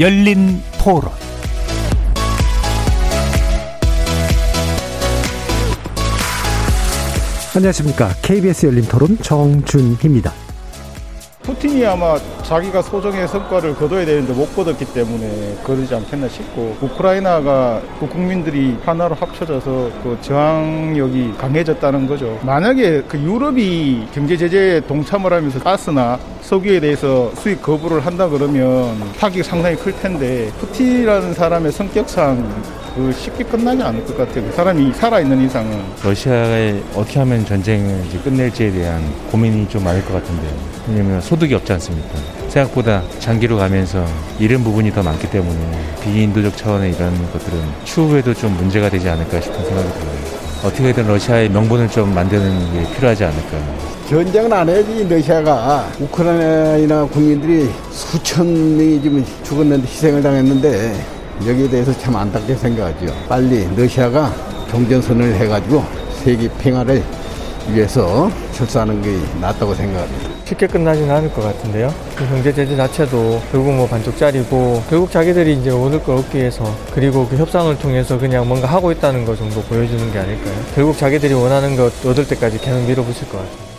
열린 토론 안녕하십니까. KBS 열린 토론 정준희입니다. 푸틴이 아마 자기가 소정의 성과를 거둬야 되는데 못 거뒀기 때문에 그러지 않겠나 싶고 우크라이나가 그 국민들이 하나로 합쳐져서 그 저항력이 강해졌다는 거죠. 만약에 그 유럽이 경제 제재에 동참을 하면서 가스나 석유에 대해서 수입 거부를 한다 그러면 타격이 상당히 클 텐데 푸틴이라는 사람의 성격상 그 쉽게 끝나지 않을 것 같아요. 그 사람이 살아있는 이상은. 러시아에 어떻게 하면 전쟁을 이제 끝낼지에 대한 고민이 좀 많을 것 같은데요. 왜냐면 소득이 없지 않습니까? 생각보다 장기로 가면서 잃은 부분이 더 많기 때문에 비인도적 차원의 이런 것들은 추후에도 좀 문제가 되지 않을까 싶은 생각이 들어요. 어떻게든 러시아의 명분을 좀 만드는 게 필요하지 않을까. 전쟁은 안 해야지 러시아가 우크라이나 국민들이 수천 명이 지금 죽었는데 희생을 당했는데 여기에 대해서 참 안타깝게 생각하죠. 빨리 러시아가 경전선을 해가지고 세계 평화를 위해서 철수하는 게 낫다고 생각합니다. 쉽게 끝나지는 않을 것 같은데요. 그 경제 제재 자체도 결국 뭐 반쪽짜리고 결국 자기들이 이제 얻을 걸 얻기 위해서 그리고 그 협상을 통해서 그냥 뭔가 하고 있다는 거 정도 보여주는 게 아닐까요? 결국 자기들이 원하는 것 얻을 때까지 계속 밀어붙일 것 같아요.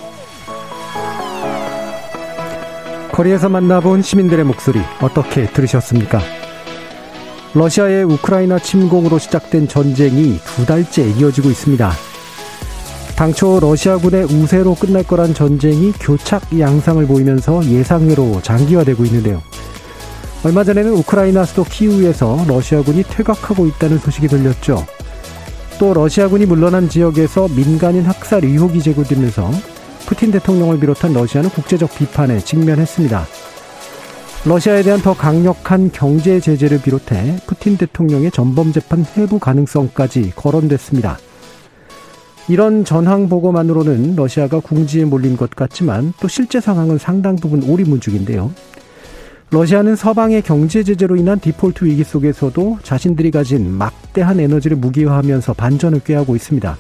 거리에서 만나본 시민들의 목소리 어떻게 들으셨습니까? 러시아의 우크라이나 침공으로 시작된 전쟁이 두 달째 이어지고 있습니다. 당초 러시아군의 우세로 끝날 거란 전쟁이 교착 양상을 보이면서 예상외로 장기화되고 있는데요. 얼마 전에는 우크라이나 수도 키우에서 러시아군이 퇴각하고 있다는 소식이 들렸죠. 또 러시아군이 물러난 지역에서 민간인 학살 의혹이 제기되면서 푸틴 대통령을 비롯한 러시아는 국제적 비판에 직면했습니다. 러시아에 대한 더 강력한 경제 제재를 비롯해 푸틴 대통령의 전범 재판 회부 가능성까지 거론됐습니다. 이런 전황 보고만으로는 러시아가 궁지에 몰린 것 같지만 또 실제 상황은 상당 부분 오리무중인데요. 러시아는 서방의 경제 제재로 인한 디폴트 위기 속에서도 자신들이 가진 막대한 에너지를 무기화하면서 반전을 꾀하고 있습니다.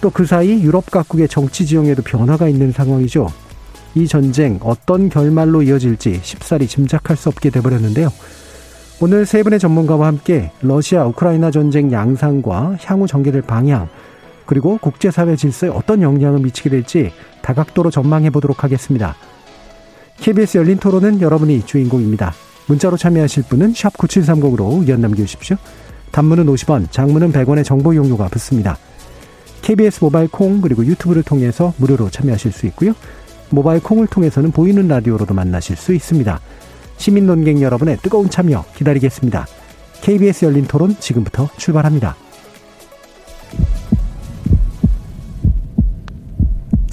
또 그 사이 유럽 각국의 정치 지형에도 변화가 있는 상황이죠. 이 전쟁 어떤 결말로 이어질지 쉽사리 짐작할 수 없게 돼버렸는데요. 오늘 세 분의 전문가와 함께 러시아 우크라이나 전쟁 양상과 향후 전개될 방향 그리고 국제사회 질서에 어떤 영향을 미치게 될지 다각도로 전망해 보도록 하겠습니다. KBS 열린 토론은 여러분이 주인공입니다. 문자로 참여하실 분은 9730으로 의견 남겨주십시오. 단문은 50원, 장문은 100원의 정보 이용료가 붙습니다. KBS 모바일 콩 그리고 유튜브를 통해서 무료로 참여하실 수 있고요. 모바일 콩을 통해서는 보이는 라디오로도 만나실 수 있습니다. 시민 논객 여러분의 뜨거운 참여 기다리겠습니다. KBS 열린 토론 지금부터 출발합니다.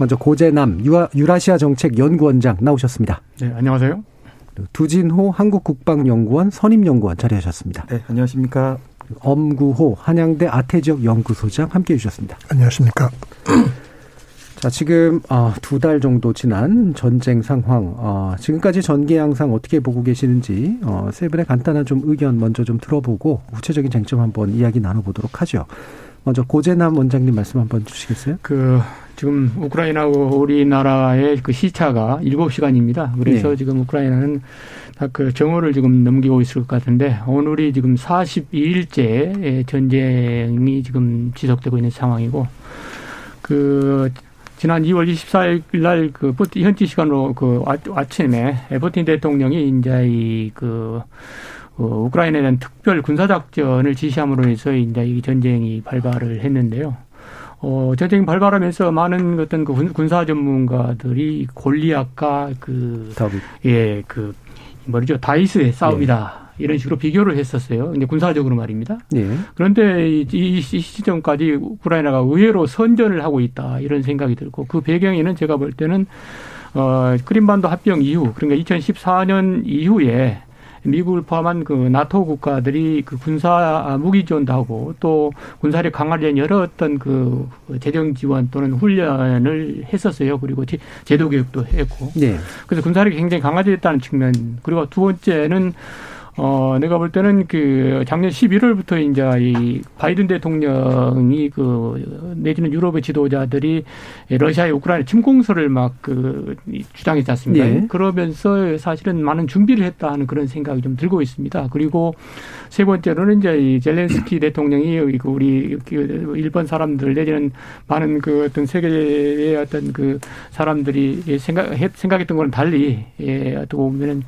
먼저 고재남 유라시아 정책 연구원장 나오셨습니다. 네, 안녕하세요. 두진호 한국국방연구원 선임연구원 자리하셨습니다. 네, 안녕하십니까. 엄구호 한양대 아태지역 연구소장 함께 해 주셨습니다. 안녕하십니까. 자, 지금 어, 두달 정도 지난 전쟁 상황, 어, 지금까지 전개 양상 어떻게 보고 계시는지 어, 세 분의 간단한 좀 의견 먼저 좀 들어보고 구체적인 쟁점 한번 이야기 나눠보도록 하죠. 먼저 고재남 원장님 말씀 한번 주시겠어요? 그 지금 우크라이나하고 우리나라의 그 시차가 7시간입니다. 그래서 네. 지금 우크라이나는 그 정오를 지금 넘기고 있을 것 같은데 오늘이 지금 42일째 전쟁이 지금 지속되고 있는 상황이고 그 지난 2월 24일 날그 현지 시간으로 그 아침에 에버틴 대통령이 이제 이그 어, 우크라이나에 대한 특별 군사작전을 지시함으로 해서 이제 이 전쟁이 발발을 했는데요. 어, 전쟁이 발발하면서 많은 어떤 그 군사 전문가들이 골리앗과 그, 예, 그, 뭐죠, 다이스의 싸움이다. 네. 이런 식으로 비교를 했었어요. 근데 군사적으로 말입니다. 네. 그런데 이, 이 시점까지 우크라이나가 의외로 선전을 하고 있다 이런 생각이 들고 그 배경에는 제가 볼 때는 어 크림반도 합병 이후 그러니까 2014년 이후에 미국을 포함한 그 나토 국가들이 그 군사 무기 지원도 하고 또 군사력 강화를 위한 여러 어떤 그 재정 지원 또는 훈련을 했었어요. 그리고 제도 교육도 했고. 네. 그래서 군사력이 굉장히 강화되었다는 측면. 그리고 두 번째는 어, 내가 볼 때는 그 작년 11월부터 이제 이 바이든 대통령이 그 내지는 유럽의 지도자들이 러시아의 우크라이나 침공설을 막 그 주장했지 않습니까? 예. 그러면서 사실은 많은 준비를 했다 하는 그런 생각이 좀 들고 있습니다. 그리고 세 번째로는 이제 이 젤렌스키 대통령이 그 우리 그 일본 사람들 내지는 많은 그 어떤 세계의 어떤 그 사람들이 생각 생각했던 거는 달리 예, 어떻게 보면은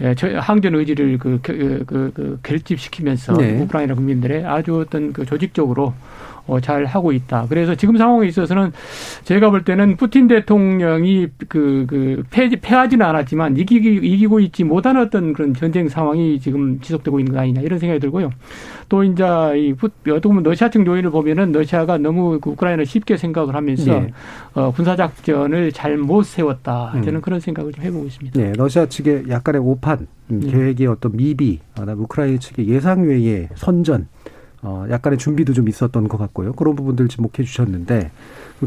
예, 항전 의지를 그, 그, 그, 그 결집시키면서 네. 우크라이나 국민들의 아주 어떤 그 조직적으로 어, 잘 하고 있다. 그래서 지금 상황에 있어서는 제가 볼 때는 푸틴 대통령이 그, 그, 패, 패하지는 않았지만 이기기, 이기고 있지 못한 어떤 그런 전쟁 상황이 지금 지속되고 있는 거 아니냐 이런 생각이 들고요. 또 이제 이, 어떻게 보면 러시아 측 요인을 보면은 러시아가 너무 그 우크라이나를 쉽게 생각을 하면서 네. 어, 군사작전을 잘 못 세웠다. 음. 저는 그런 생각을 좀 해보고 있습니다. 네. 러시아 측의 약간의 오판 음, 네. 계획의 어떤 미비, 아, 우크라이나 측의 예상 외의 선전 어, 약간의 준비도 좀 있었던 것 같고요. 그런 부분들 지목해 주셨는데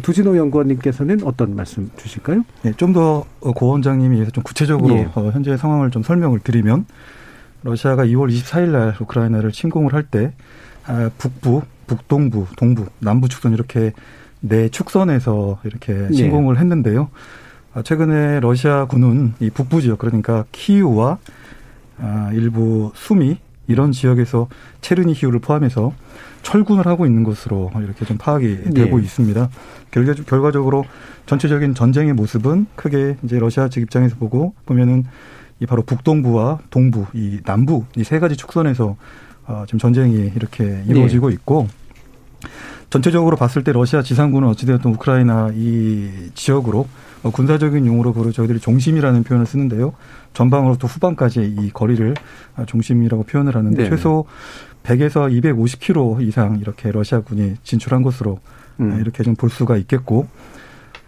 두진호 연구원님께서는 어떤 말씀 주실까요? 네, 좀 더 고 원장님이 좀 구체적으로 예. 어, 현재 상황을 좀 설명을 드리면 러시아가 2월 24일 날 우크라이나를 침공을 할 때 아, 북부, 북동부, 동부, 남부 축선 이렇게 네 축선에서 이렇게 침공을 예. 했는데요. 아, 최근에 러시아 군은 이 북부 지역 그러니까 키우와 아, 일부 수미 이런 지역에서 체르니히우를 포함해서 철군을 하고 있는 것으로 이렇게 좀 파악이 네. 되고 있습니다. 결과 적으로 전체적인 전쟁의 모습은 크게 이제 러시아 측 입장에서 보고 보면은 이 바로 북동부와 동부, 이 남부 이 세 가지 축선에서 어 지금 전쟁이 이렇게 이루어지고 네. 있고 전체적으로 봤을 때 러시아 지상군은 어찌되었든 우크라이나 이 지역으로 어, 군사적인 용어로 저희들이 종심이라는 표현을 쓰는데요. 전방으로부터 후방까지 이 거리를 아, 중심이라고 표현을 하는데 네. 최소 100에서 250km 이상 이렇게 러시아군이 진출한 것으로 음. 아, 이렇게 좀 볼 수가 있겠고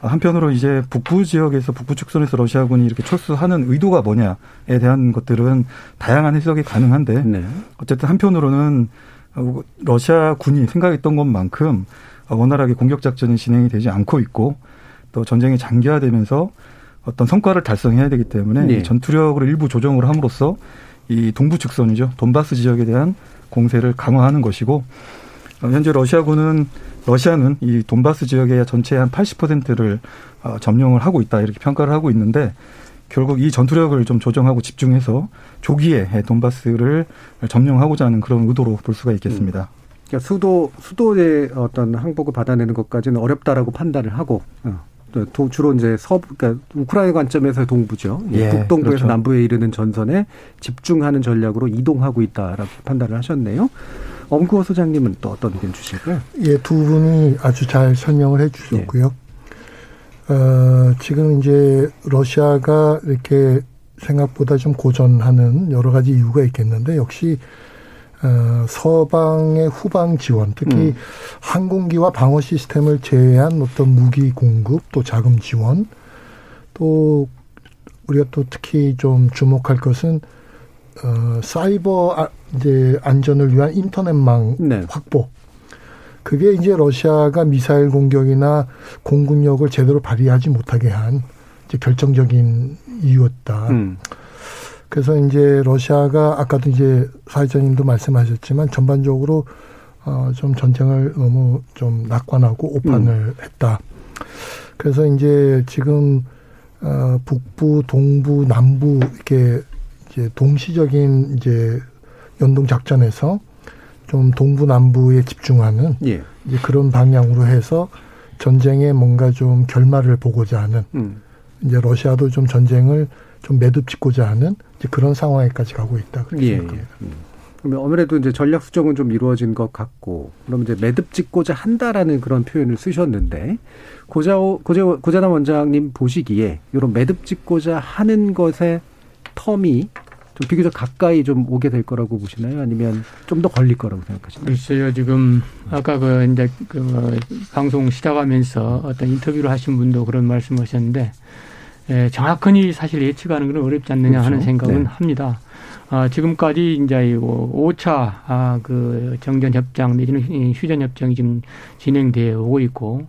아, 한편으로 이제 북부 지역에서 북부 축선에서 러시아군이 이렇게 철수하는 의도가 뭐냐에 대한 것들은 다양한 해석이 가능한데 네. 어쨌든 한편으로는 러시아 군이 생각했던 것만큼 원활하게 공격 작전이 진행이 되지 않고 있고 또 전쟁이 장기화되면서 어떤 성과를 달성해야 되기 때문에 네. 전투력을 일부 조정을 함으로써 이 동부 측선이죠. 돈바스 지역에 대한 공세를 강화하는 것이고 어, 현재 러시아군은 러시아는 이 돈바스 지역의 전체의 한 80%를 어, 점령을 하고 있다 이렇게 평가를 하고 있는데 결국 이 전투력을 좀 조정하고 집중해서 조기에 돈바스를 점령하고자 하는 그런 의도로 볼 수가 있겠습니다. 음. 그러니까 수도 수도의 어떤 항복을 받아내는 것까지는 어렵다라고 판단을 하고 어. 주로 이제 서 그러니까 우크라이나 관점에서 동부죠. 예, 북동부에서 그렇죠. 남부에 이르는 전선에 집중하는 전략으로 이동하고 있다라고 판단을 하셨네요. 엄구호 소장님은 또 어떤 의견 주실까요? 예, 두 분이 아주 잘 설명을 해 주셨고요. 예. 어, 지금 이제 러시아가 이렇게 생각보다 좀 고전하는 여러 가지 이유가 있겠는데 역시 어, 서방의 후방 지원, 특히 음. 항공기와 방어 시스템을 제외한 어떤 무기 공급, 또 자금 지원, 또 우리가 또 특히 좀 주목할 것은 어, 사이버 아, 이제 안전을 위한 인터넷망 네. 확보. 그게 이제 러시아가 미사일 공격이나 공군력을 제대로 발휘하지 못하게 한 이제 결정적인 이유였다. 음. 그래서 이제 러시아가 아까도 이제 사회자님도 말씀하셨지만 전반적으로 어좀 전쟁을 너무 좀 낙관하고 오판을 음. 했다. 그래서 이제 지금 어 북부, 동부, 남부 이렇게 이제 동시적인 이제 연동 작전에서 좀 동부 남부에 집중하는 예. 이제 그런 방향으로 해서 전쟁에 뭔가 좀 결말을 보고자 하는 음. 이제 러시아도 좀 전쟁을 좀 매듭 짓고자 하는 이제 그런 상황에까지 가고 있다. 그렇게 예, 생각합니다. 예. 음. 그러면 아무래도 이제 전략 수정은 좀 이루어진 것 같고, 그럼 이제 매듭 짓고자 한다라는 그런 표현을 쓰셨는데, 고자, 고자, 고자남 원장님 보시기에 이런 매듭 짓고자 하는 것의 텀이 좀 비교적 가까이 좀 오게 될 거라고 보시나요? 아니면 좀 더 걸릴 거라고 생각하시나요? 글쎄요, 지금 아까 그 이제 그 방송 시작하면서 어떤 인터뷰를 하신 분도 그런 말씀하셨는데 예, 정확하니 사실 예측하는 건 어렵지 않느냐 그렇죠. 하는 생각은 네. 합니다. 아, 지금까지 이제 5차 아, 그 정전 협정 내지는 휴전 협정이 지금 진행되어 오고 있고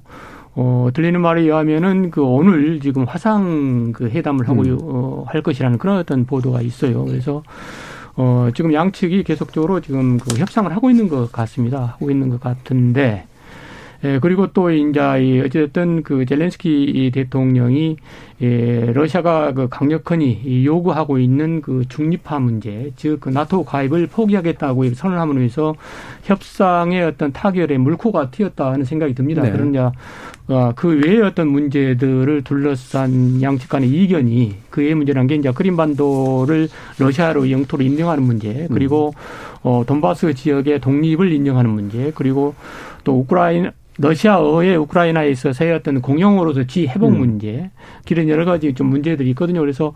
어, 들리는 말에 의하면은 그 오늘 지금 화상 그 회담을 하고 음. 어, 할 것이라는 그런 어떤 보도가 있어요. 그래서 어, 지금 양측이 계속적으로 지금 그 협상을 하고 있는 것 같습니다. 하고 있는 것 같은데 예, 그리고 또 이제 어쨌든 그 젤렌스키 대통령이 예, 러시아가 그 강력하니 요구하고 있는 그 중립화 문제, 즉 그 나토 가입을 포기하겠다고 선언함으로해서 협상의 어떤 타결에 물꼬가 튀었다 하는 생각이 듭니다. 네. 그러냐 어, 그 외의 어떤 문제들을 둘러싼 양측 간의 이견이 그 외의 문제란 게 이제 크림반도를 러시아로 영토로 인정하는 문제, 그리고 어, 돈바스 지역의 독립을 인정하는 문제, 그리고 또 우크라이나 러시아어의 우크라이나에 있어서의 어떤 공용어로서 지 회복 음. 문제, 기런 여러 가지 좀 문제들이 있거든요. 그래서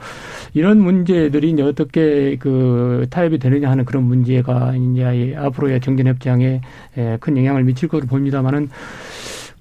이런 문제들이 이제 어떻게 그 타협이 되느냐 하는 그런 문제가 이제 앞으로의 정전협정에 큰 영향을 미칠 것으로 봅니다만은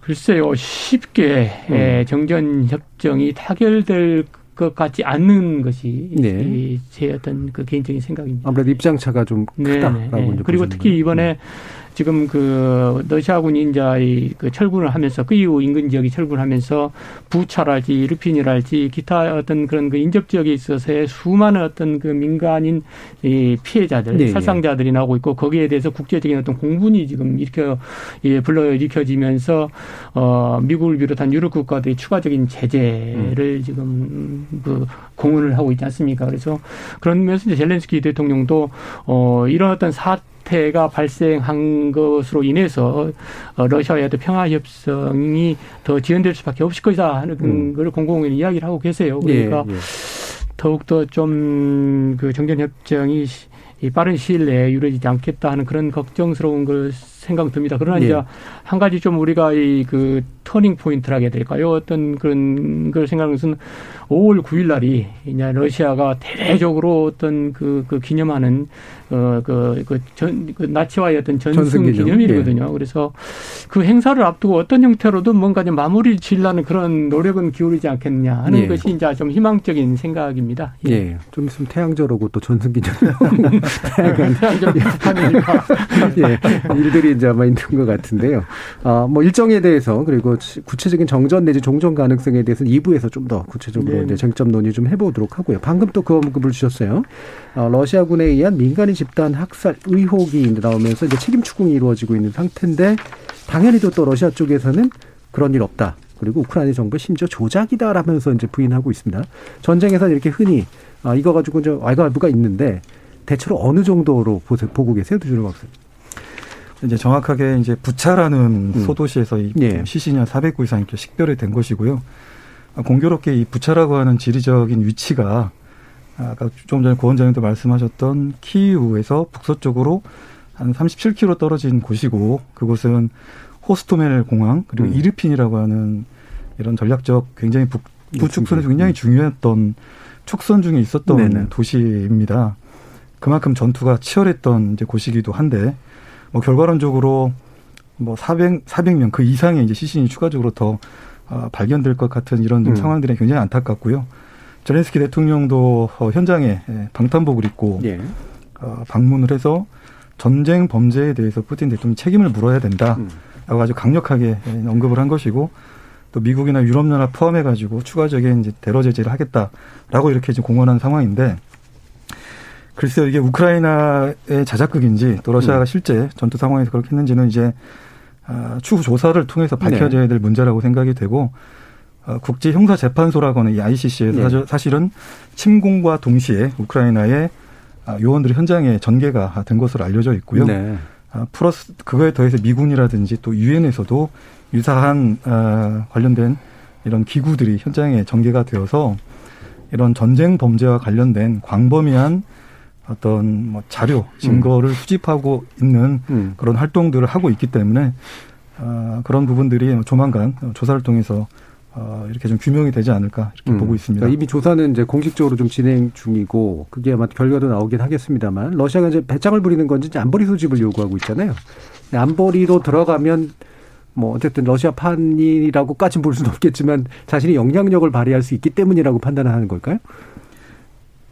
글쎄요, 쉽게 음. 정전협정이 타결될 것 같지 않는 것이 네. 제 어떤 그 개인적인 생각입니다. 아무래도 입장차가 좀 크다라고 네, 네. 그리고 특히 이번에 음. 지금 그 러시아군이 이제 그 철군을 하면서 그 이후 인근 지역이 철군을 하면서 부차랄지 이르핀이랄지 기타 어떤 그런 그 인접 지역에 있어서의 수많은 어떤 그 민간인 이 피해자들 네, 네. 살상자들이 나오고 있고 거기에 대해서 국제적인 어떤 공분이 지금 일으켜 예 불러 일으켜지면서 어 미국을 비롯한 유럽 국가들이 추가적인 제재를 음. 지금 그 공언을 하고 있지 않습니까? 그래서 그런 면에서 이제 젤렌스키 대통령도 어 이런 어떤 사 사태가 발생한 것으로 인해서 어, 러시아와의 평화 협상이 더 지연될 수밖에 없을 것이다 하는 음. 걸 공공연히 이야기를 하고 계세요. 그러니까 예, 예. 더욱더 좀 그 정전 협정이 빠른 시일 내에 이루어지지 않겠다 하는 그런 걱정스러운 걸 생각 듭니다. 그러나 예. 이제 한 가지 좀 우리가 이 그 turning point라 해야 될까요? 어떤 그런 걸 생각하는 것은 5월 9일 날이 이제 러시아가 대대적으로 어떤 그, 그 기념하는 어, 그, 그, 전, 그 나치와의 어떤 전승 기념일이거든요. 예. 그래서 그 행사를 앞두고 어떤 형태로든 뭔가 좀 마무리 질라는 그런 노력은 기울이지 않겠느냐 하는 예. 것이 이제 좀 희망적인 생각입니다. 예. 예. 좀 있으면 태양절하고 또 전승 기념. 태양절. 예. 일들이 이제 아마 있는 것 같은데요. 아, 뭐 일정에 대해서 그리고 구체적인 정전 내지 종전 가능성에 대해서는 2부에서 좀 더 구체적으로 네. 이제 쟁점 논의 좀 해보도록 하고요. 방금 또 그 언급을 주셨어요. 어, 러시아군에 의한 민간인 집단 학살 의혹이 나오면서 이제 책임 추궁이 이루어지고 있는 상태인데 당연히도 또 러시아 쪽에서는 그런 일 없다. 그리고 우크라이나 정부 심지어 조작이다라면서 이제 부인하고 있습니다. 전쟁에서 이렇게 흔히 아, 이거 가지고 이제 알가알부가 있는데 대체로 어느 정도로 보고 계세요, 두준호 박사님? 이제 정확하게 이제 부차라는 음. 소도시에서 이 예. 시신이 한 400구 이상 이렇게 식별이 된 것이고요. 공교롭게 이 부차라고 하는 지리적인 위치가 아까 좀 전에 고 원장님도 말씀하셨던 키이우에서 북서쪽으로 한 37km 떨어진 곳이고 그곳은 호스토멜 공항 그리고 음. 이르핀이라고 하는 이런 전략적 굉장히 북, 북축선에서 굉장히 음. 중요했던 축선 중에 있었던 네네. 도시입니다. 그만큼 전투가 치열했던 이제 곳이기도 한데 뭐 결과론적으로 뭐 400, 400명 그 이상의 이제 시신이 추가적으로 더 어, 발견될 것 같은 이런 음. 상황들이 굉장히 안타깝고요. zel렌스키 대통령도 어, 현장에 예, 방탄복을 입고 예. 어, 방문을 해서 전쟁 범죄에 대해서 푸틴 대통령이 책임을 물어야 된다라고 음. 아주 강력하게 예, 언급을 한 것이고 또 미국이나 유럽연합 포함해 가지고 추가적인 이제 대러 제재를 하겠다라고 이렇게 지금 공언한 상황인데 글쎄요 이게 우크라이나의 자작극인지 또 러시아가 음. 실제 전투 상황에서 그렇게 했는지는 이제 아, 추후 조사를 통해서 밝혀져야 네. 될 문제라고 생각이 되고 어, 국제 형사 재판소라고 하는 이 ICC에서 네. 사실은 침공과 동시에 우크라이나의 아, 요원들이 현장에 전개가 된 것으로 알려져 있고요. 네. 아, 플러스 그거에 더해서 미군이라든지 또 유엔에서도 유사한 아, 관련된 이런 기구들이 현장에 전개가 되어서 이런 전쟁 범죄와 관련된 광범위한 어떤 뭐 자료 증거를 음. 수집하고 있는 음. 그런 활동들을 하고 있기 때문에 어, 그런 부분들이 조만간 조사를 통해서 어, 이렇게 좀 규명이 되지 않을까 이렇게 음. 보고 있습니다. 그러니까 이미 조사는 이제 공식적으로 좀 진행 중이고 그게 아마 결과도 나오긴 하겠습니다만 러시아가 이제 배짱을 부리는 건지 이제 안보리 소집을 요구하고 있잖아요. 안보리로 들어가면 뭐 어쨌든 러시아판이라고까지 볼 수는 없겠지만 자신이 영향력을 발휘할 수 있기 때문이라고 판단하는 걸까요?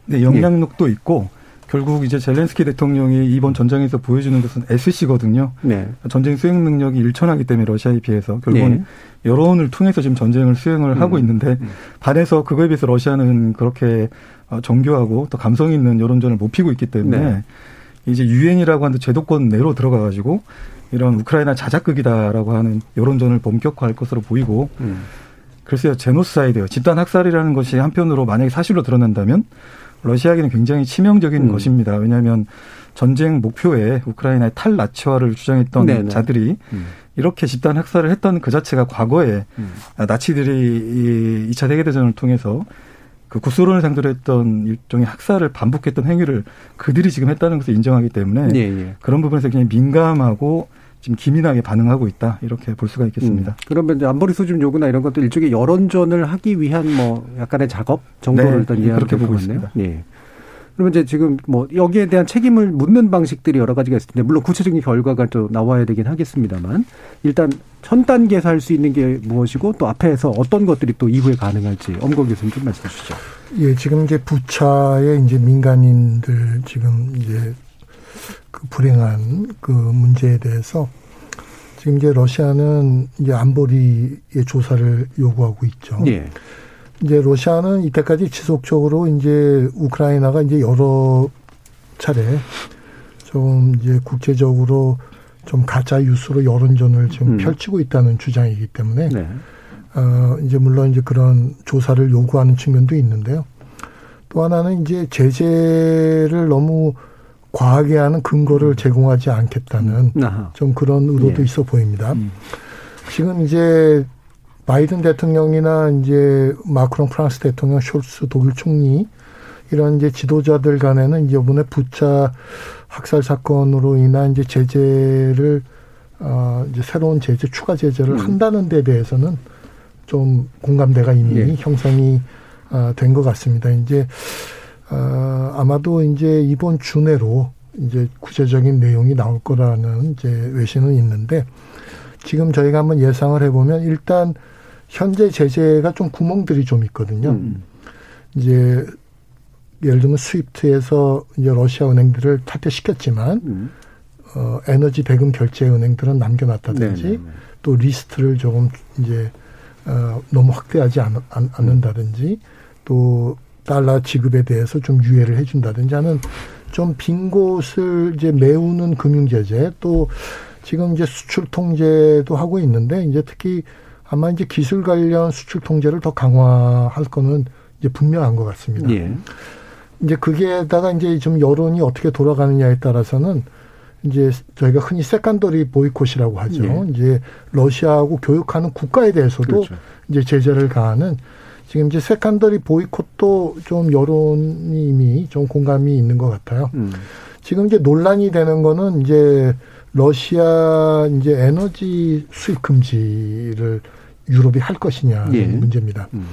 네, 영향력도 예. 있고 결국 이제 젤렌스키 대통령이 이번 전쟁에서 보여주는 것은 SC거든요. 네. 전쟁 수행 능력이 일천하기 때문에 러시아에 비해서 결국은 네. 여론을 통해서 지금 전쟁을 수행을 음. 하고 있는데 음. 반해서 그거에 비해서 러시아는 그렇게 어, 정교하고 또 감성 있는 여론전을 못 피고 있기 때문에 네. 이제 유엔이라고 하는 제도권 내로 들어가 가지고 이런 우크라이나 자작극이다라고 하는 여론전을 본격화할 것으로 보이고 음. 글쎄요 제노사이드요 집단 학살이라는 것이 한편으로 만약에 사실로 드러난다면 러시아에게는 굉장히 치명적인 음. 것입니다. 왜냐하면 전쟁 목표에 우크라이나의 탈나치화를 주장했던 네네. 자들이 음. 이렇게 집단 학살을 했던 그 자체가 과거에 음. 나치들이 이 2차 세계대전을 통해서 그 구소론을 상대로 했던 일종의 학살을 반복했던 행위를 그들이 지금 했다는 것을 인정하기 때문에 예, 예. 그런 부분에서 그냥 민감하고 지금 기민하게 반응하고 있다 이렇게 볼 수가 있겠습니다. 음. 그러면 이제 안보리 수준 요구나 이런 것도 일종의 여론전을 하기 위한 뭐 약간의 작업 정도를 네, 일단 이해하는 그렇게 보고 있습니다. 예. 그러면 이제 지금 뭐 여기에 대한 책임을 묻는 방식들이 여러 가지가 있을 텐데 물론 구체적인 결과가 또 나와야 되긴 하겠습니다만 일단 첫 단계에서 할 수 있는 게 무엇이고 또 앞에서 어떤 것들이 또 이후에 가능할지 엄거 교수님 좀 말씀해 주시죠. 예, 지금 이제 부차의 이제 민간인들 지금 이제 그 불행한 그 문제에 대해서 지금 이제 러시아는 이제 안보리의 조사를 요구하고 있죠. 예. 이제 러시아는 이때까지 지속적으로 이제 우크라이나가 이제 여러 차례 좀 이제 국제적으로 좀 가짜 뉴스로 여론전을 지금 음. 펼치고 있다는 주장이기 때문에 네. 어 이제 물론 이제 그런 조사를 요구하는 측면도 있는데요. 또 하나는 이제 제재를 너무 과하게 하는 근거를 음. 제공하지 않겠다는 음. 좀 그런 의도도 예. 있어 보입니다. 음. 지금 이제 바이든 대통령이나 이제 마크롱 프랑스 대통령, 숄츠 독일 총리 이런 이제 지도자들 간에는 이번에 부차 학살 사건으로 인한 이제 제재를 어 이제 새로운 제재 추가 제재를 음. 한다는 데 대해서는 좀 공감대가 이미 예. 형성이 어, 된 것 같습니다. 이제 어 아마도 이제 이번 주 내로 이제 구체적인 내용이 나올 거라는 이제 외신은 있는데 지금 저희가 한번 예상을 해보면 일단 현재 제재가 좀 구멍들이 좀 있거든요. 음. 이제 예를 들면 스위프트에서 이제 러시아 은행들을 탈퇴시켰지만 음. 어 에너지 대금 결제 은행들은 남겨놨다든지 네네네. 네, 네. 또 리스트를 조금 이제 어 너무 확대하지 않, 않, 않는다든지 또 달러 지급에 대해서 좀 유예를 해준다든지 하는 좀 빈 곳을 이제 메우는 금융 제재 또 지금 이제 수출 통제도 하고 있는데 이제 특히 아마 이제 기술 관련 수출 통제를 더 강화할 거는 이제 분명한 것 같습니다. 예. 이제 그게다가 이제 좀 여론이 어떻게 돌아가느냐에 따라서는 이제 저희가 흔히 secondary boycott이라고 하죠. 예. 이제 러시아하고 교역하는 국가에 대해서도 그렇죠. 이제 제재를 가하는 지금 이제 secondary boycott도 좀 여론이 이미 좀 공감이 있는 것 같아요. 음. 지금 이제 논란이 되는 거는 이제 러시아 이제 에너지 수입 금지를 유럽이 할 것이냐 예. 문제입니다. 음.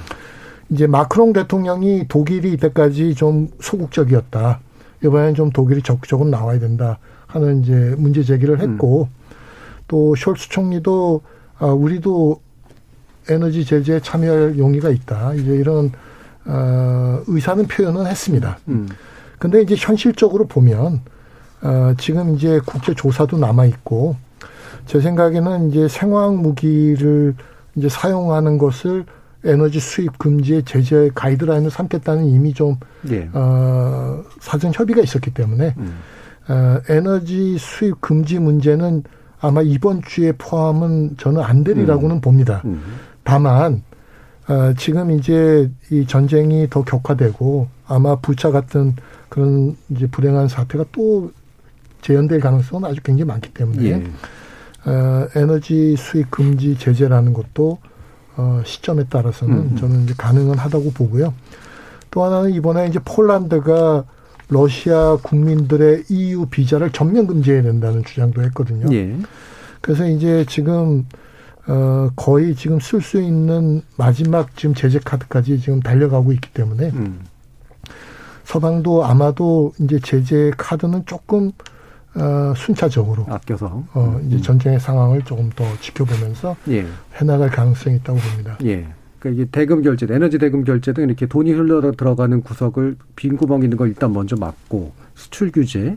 이제 마크롱 대통령이 독일이 이때까지 좀 소극적이었다. 이번에는 좀 독일이 적극적으로 나와야 된다 하는 이제 문제 제기를 했고 음. 또 숄츠 총리도 아 우리도 에너지 제재에 참여할 용의가 있다. 이제 이런 어 의사는 표현은 했습니다. 음. 근데 이제 현실적으로 보면 어 지금 이제 국제 조사도 남아 있고 제 생각에는 이제 생화학 무기를 이제 사용하는 것을 에너지 수입 금지의 제재 가이드라인을 삼겠다는 이미 좀 예. 어, 사전 협의가 있었기 때문에 음. 어, 에너지 수입 금지 문제는 아마 이번 주에 포함은 저는 안 되리라고는 음. 봅니다. 음. 다만 어, 지금 이제 이 전쟁이 더 격화되고 아마 부차 같은 그런 이제 불행한 사태가 또 재현될 가능성은 아주 굉장히 많기 때문에 예. 어, 에너지 수입 금지 제재라는 것도 어, 시점에 따라서는 음. 저는 이제 가능은 하다고 보고요. 또 하나는 이번에 이제 폴란드가 러시아 국민들의 EU 비자를 전면 금지해야 된다는 주장도 했거든요. 예. 그래서 이제 지금 어 거의 지금 쓸 수 있는 마지막 지금 제재 카드까지 지금 달려가고 있기 때문에 음. 서방도 아마도 이제 제재 카드는 조금 어, 순차적으로 아껴서 어, 이제 음. 전쟁의 상황을 조금 더 지켜보면서 예. 해나갈 가능성이 있다고 봅니다. 예. 그러니까 이게 대금 결제, 에너지 대금 결제 등 이렇게 돈이 흘러 들어가는 구석을 빈 구멍 있는 걸 일단 먼저 막고 수출 규제,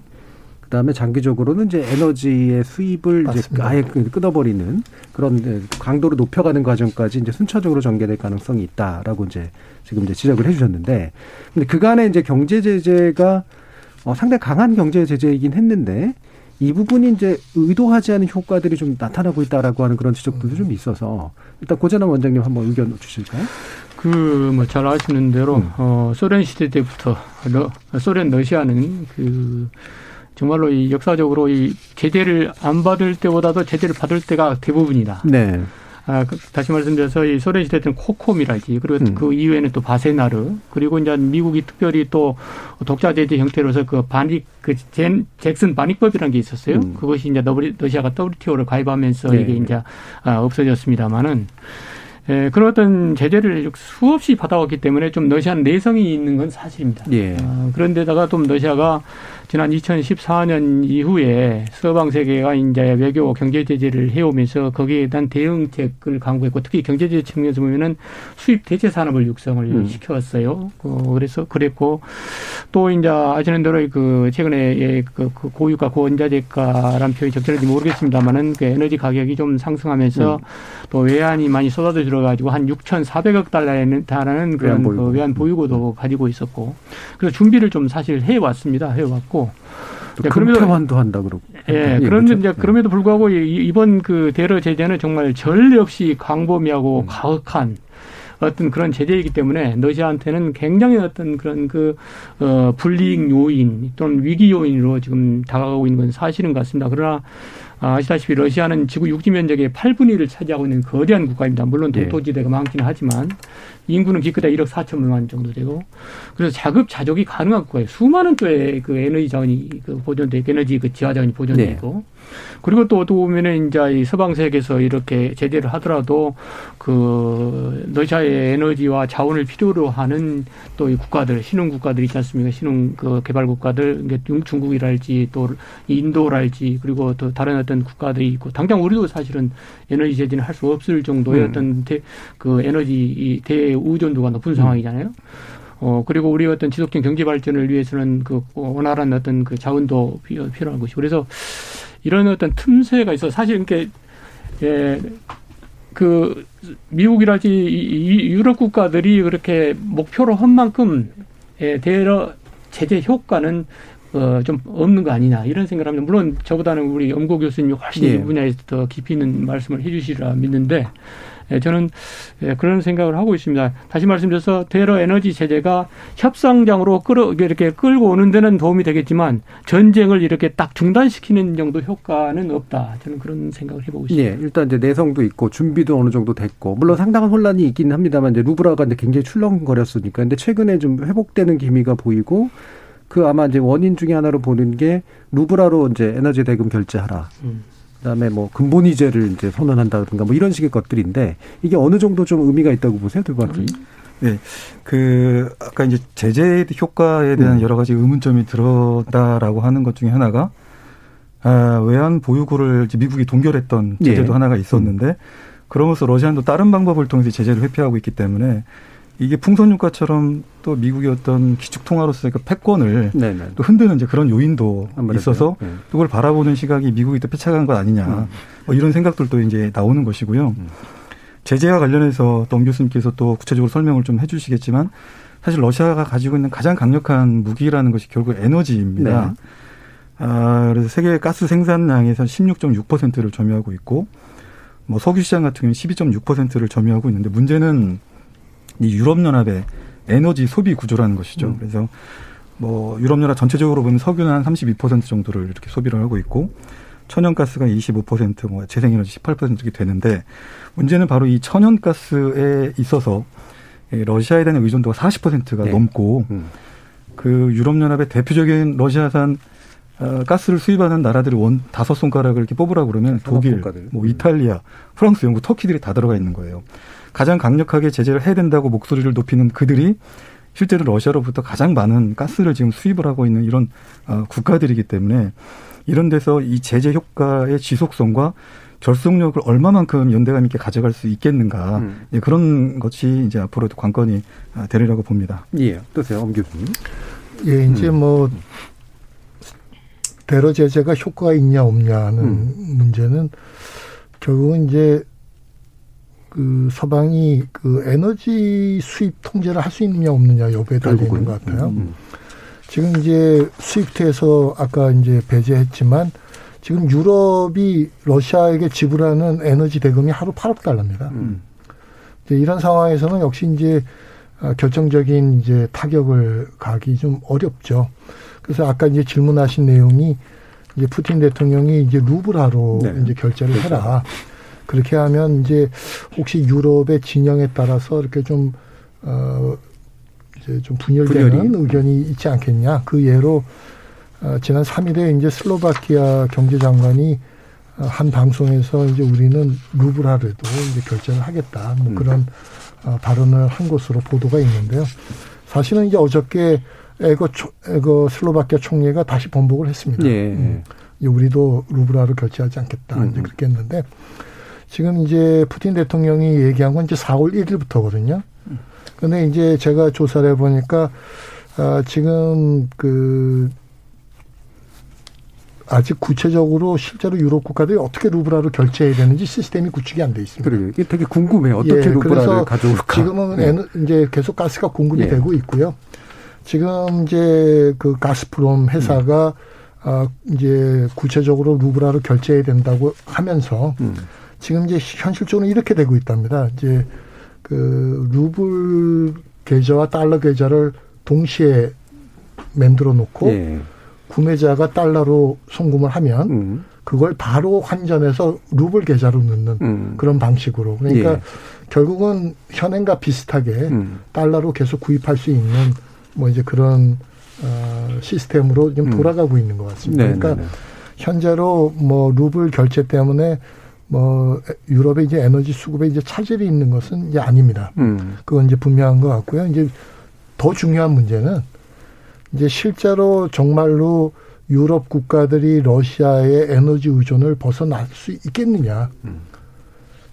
그다음에 장기적으로는 이제 에너지의 수입을 맞습니다. 이제 아예 그 끊어버리는 그런 강도를 높여가는 과정까지 이제 순차적으로 전개될 가능성이 있다라고 이제 지금 이제 지적을 해주셨는데, 근데 그간에 이제 경제 제재가 어, 상당히 강한 경제 제재이긴 했는데 이 부분이 이제 의도하지 않은 효과들이 좀 나타나고 있다라고 하는 그런 지적들도 좀 있어서 일단 고전한 원장님 한번 의견 주실까요? 그 뭐 잘 아시는 대로 음. 어 소련 시대 때부터 러, 소련 러시아는 그 정말로 이 역사적으로 이 제재를 안 받을 때보다도 제재를 받을 때가 대부분이다. 네. 아, 그, 다시 말씀드려서 이 소련 시대 때는 코콤이라지 그리고 음. 그 이후에는 또 바세나르 그리고 이제 미국이 특별히 또 독자 제재 형태로서 그 반익 그 젠, 잭슨 반익법이라는 게 있었어요. 음. 그것이 이제 러시아가 WTO를 가입하면서 네. 이게 이제 아, 없어졌습니다만은 예, 그런 어떤 제재를 수없이 받아왔기 때문에 좀 러시아는 내성이 있는 건 사실입니다. 예. 어, 그런데다가 좀 러시아가 지난 2014년 이후에 서방 세계가 이제 외교 경제 제재를 해오면서 거기에 대한 대응책을 강구했고 특히 경제 제재 측면에서 보면은 수입 대체 산업을 육성을 음. 시켜왔어요. 어, 그래서 그랬고 또 이제 아시는 대로 그 최근에 그, 그 고유가 고원자재가라는 표현이 적절한지 모르겠습니다만은 그 에너지 가격이 좀 상승하면서 음. 또 외환이 많이 쏟아져 들어가지고 한 6,400억 달러에 달하는 그런 외환, 보유고. 그 외환 보유고도 가지고 있었고 그래서 준비를 좀 사실 해왔습니다. 해왔고 네, 금태환도 한다 그러고. 예, 예 그런데 그렇죠? 이제 네. 그럼에도 불구하고 이번 그 대러 제재는 정말 전 역시 광범위하고 음. 가혹한 어떤 그런 제재이기 때문에 러시아한테는 굉장히 어떤 그런 그, 어, 불이익 요인 또는 위기 요인으로 지금 다가가고 있는 건 사실인 것 같습니다. 그러나 아, 아시다시피 러시아는 지구 육지 면적의 8분의 1을 차지하고 있는 거대한 국가입니다. 물론 예. 동토지대가 많기는 하지만 인구는 기껏해 1억 4천만 정도 되고 그래서 자급자족이 가능한 거예요. 수많은 또의 그 에너지 자원이 그 보존돼 있고 에너지 그 지하 자원이 보존돼 네. 있고 네. 그리고 또 어떻게 보면은 이제 이 서방 세계에서 이렇게 제재를 하더라도 그 러시아의 에너지와 자원을 필요로 하는 또 이 국가들 신흥 국가들 있지 않습니까? 신흥 그 개발 국가들 중국이랄지 또 인도랄지 그리고 또 다른 어떤 국가들이 있고 당장 우리도 사실은 에너지 제재는 할 수 없을 정도의 음. 어떤 대, 그 에너지 이 대우전도가 높은 음. 상황이잖아요. 어, 그리고 우리 어떤 지속적인 경제 발전을 위해서는 그 원활한 어떤 그 자원도 필요한 것이고 그래서 이런 어떤 틈새가 있어 사실 이렇게 예, 그 미국이랄지 이 유럽 국가들이 그렇게 목표로 한 만큼 예, 대러 제재 효과는 어, 좀 없는 거 아니냐 이런 생각을 합니다. 물론 저보다는 우리 엄고 교수님이 훨씬 예. 이 분야에서 더 깊이 있는 말씀을 해주시라 믿는데 예, 저는 예, 그런 생각을 하고 있습니다. 다시 말씀드려서 대러 에너지 체제가 협상장으로 끌어 이렇게 끌고 오는 데는 도움이 되겠지만 전쟁을 이렇게 딱 중단시키는 정도 효과는 없다. 저는 그런 생각을 해보고 있습니다. 네, 일단 이제 내성도 있고 준비도 어느 정도 됐고 물론 상당한 혼란이 있긴 합니다만 이제 루브라가 이제 굉장히 출렁거렸으니까 근데 최근에 좀 회복되는 기미가 보이고 그 아마 이제 원인 중에 하나로 보는 게 루브라로 이제 에너지 대금 결제하라. 음. 그다음에 뭐 근본이제를 이제 선언한다든가 뭐 이런 식의 것들인데 이게 어느 정도 좀 의미가 있다고 보세요, 두 번째. 네, 그 아까 이제 제재 효과에 대한 음. 여러 가지 의문점이 들었다라고 하는 것 중에 하나가 아, 외환 보유고를 미국이 동결했던 제재도 예. 하나가 있었는데 음. 그러면서 러시아도 다른 방법을 통해서 제재를 회피하고 있기 때문에 이게 풍선효과처럼 또 미국의 어떤 기축통화로서의 그 패권을 네네. 또 흔드는 이제 그런 요인도 있어서 네. 그걸 바라보는 시각이 미국이 또 폐차한 것 아니냐 음. 뭐 이런 생각들도 이제 나오는 것이고요. 음. 제재와 관련해서 동 교수님께서 또 구체적으로 설명을 좀 해주시겠지만 사실 러시아가 가지고 있는 가장 강력한 무기라는 것이 결국 에너지입니다. 네. 아, 그래서 세계 가스 생산량에서 16.6%를 점유하고 있고 뭐 석유 시장 같은 경우는 12.6%를 점유하고 있는데 문제는 이 유럽연합의 에너지 소비 구조라는 것이죠. 음. 그래서 뭐 유럽연합 전체적으로 보면 석유는 한 32% 정도를 이렇게 소비를 하고 있고 천연가스가 25%, 뭐 재생에너지 18% 이렇게 되는데 문제는 바로 이 천연가스에 있어서 러시아에 대한 의존도가 40%가 네. 넘고 음. 그 유럽연합의 대표적인 러시아산 어, 가스를 수입하는 나라들이 원 다섯 손가락을 이렇게 뽑으라 그러면 독일, 뭐 이탈리아, 프랑스, 영국, 터키들이 다 들어가 있는 거예요. 가장 강력하게 제재를 해야 된다고 목소리를 높이는 그들이 실제로 러시아로부터 가장 많은 가스를 지금 수입을 하고 있는 이런 어, 국가들이기 때문에 이런 데서 이 제재 효과의 지속성과 결속력을 얼마만큼 연대감 있게 가져갈 수 있겠는가 음. 예, 그런 것이 이제 앞으로도 관건이 아, 되리라고 봅니다. 예, 어떠세요, 엄 교수님? 예, 이제 음. 뭐 대러 제재가 효과가 있냐 없냐는 음. 문제는 결국은 이제 그 서방이 그 에너지 수입 통제를 할 수 있느냐 없느냐 여부에 달려 있는 것 같아요. 음. 지금 이제 스위프트에서 아까 이제 배제했지만 지금 유럽이 러시아에게 지불하는 에너지 대금이 하루 8억 달러입니다. 음. 이제 이런 상황에서는 역시 이제 아, 결정적인 이제 타격을 가기 좀 어렵죠. 그래서 아까 이제 질문하신 내용이 이제 푸틴 대통령이 이제 루브라로 네. 이제 결제를 그렇죠. 해라. 그렇게 하면 이제 혹시 유럽의 진영에 따라서 이렇게 좀, 어, 이제 좀 분열되는 분열이. 의견이 있지 않겠냐. 그 예로 어, 지난 3일에 이제 슬로바키아 경제장관이 어, 한 방송에서 이제 우리는 루브라르도 이제 결정을 하겠다. 뭐 음. 그런 어, 발언을 한 것으로 보도가 있는데요. 사실은 이제 어저께 에거, 에거 슬로바키아 총리가 다시 번복을 했습니다. 예. 음. 우리도 루브라를 결제하지 않겠다. 음. 이제 그렇게 했는데 지금 이제 푸틴 대통령이 얘기한 건 이제 4월 1일부터거든요. 근데 이제 제가 조사를 해보니까 아, 지금 그 아직 구체적으로 실제로 유럽 국가들이 어떻게 루브라로 결제해야 되는지 시스템이 구축이 안 돼 있습니다. 그래요. 이게 되게 궁금해요. 어떻게 예, 루브라를 가져올까? 지금은 네. 이제 계속 가스가 공급이 예. 되고 있고요. 지금 이제 그 가스프롬 회사가 음. 아 이제 구체적으로 루브라로 결제해야 된다고 하면서 음. 지금 이제 현실적으로 이렇게 되고 있답니다. 이제 그 루블 계좌와 달러 계좌를 동시에 만들어 놓고 예. 구매자가 달러로 송금을 하면 음. 그걸 바로 환전해서 루블 계좌로 넣는 음. 그런 방식으로 그러니까 예. 결국은 현행과 비슷하게 음. 달러로 계속 구입할 수 있는 뭐 이제 그런 어 시스템으로 좀 음. 돌아가고 있는 것 같습니다. 네, 그러니까 네, 네. 현재로 뭐 루블 결제 때문에 뭐 유럽의 이제 에너지 수급에 이제 차질이 있는 것은 이제 아닙니다. 음. 그건 이제 분명한 것 같고요. 이제 더 중요한 문제는 이제 실제로 정말로 유럽 국가들이 러시아의 에너지 의존을 벗어날 수 있겠느냐. 음.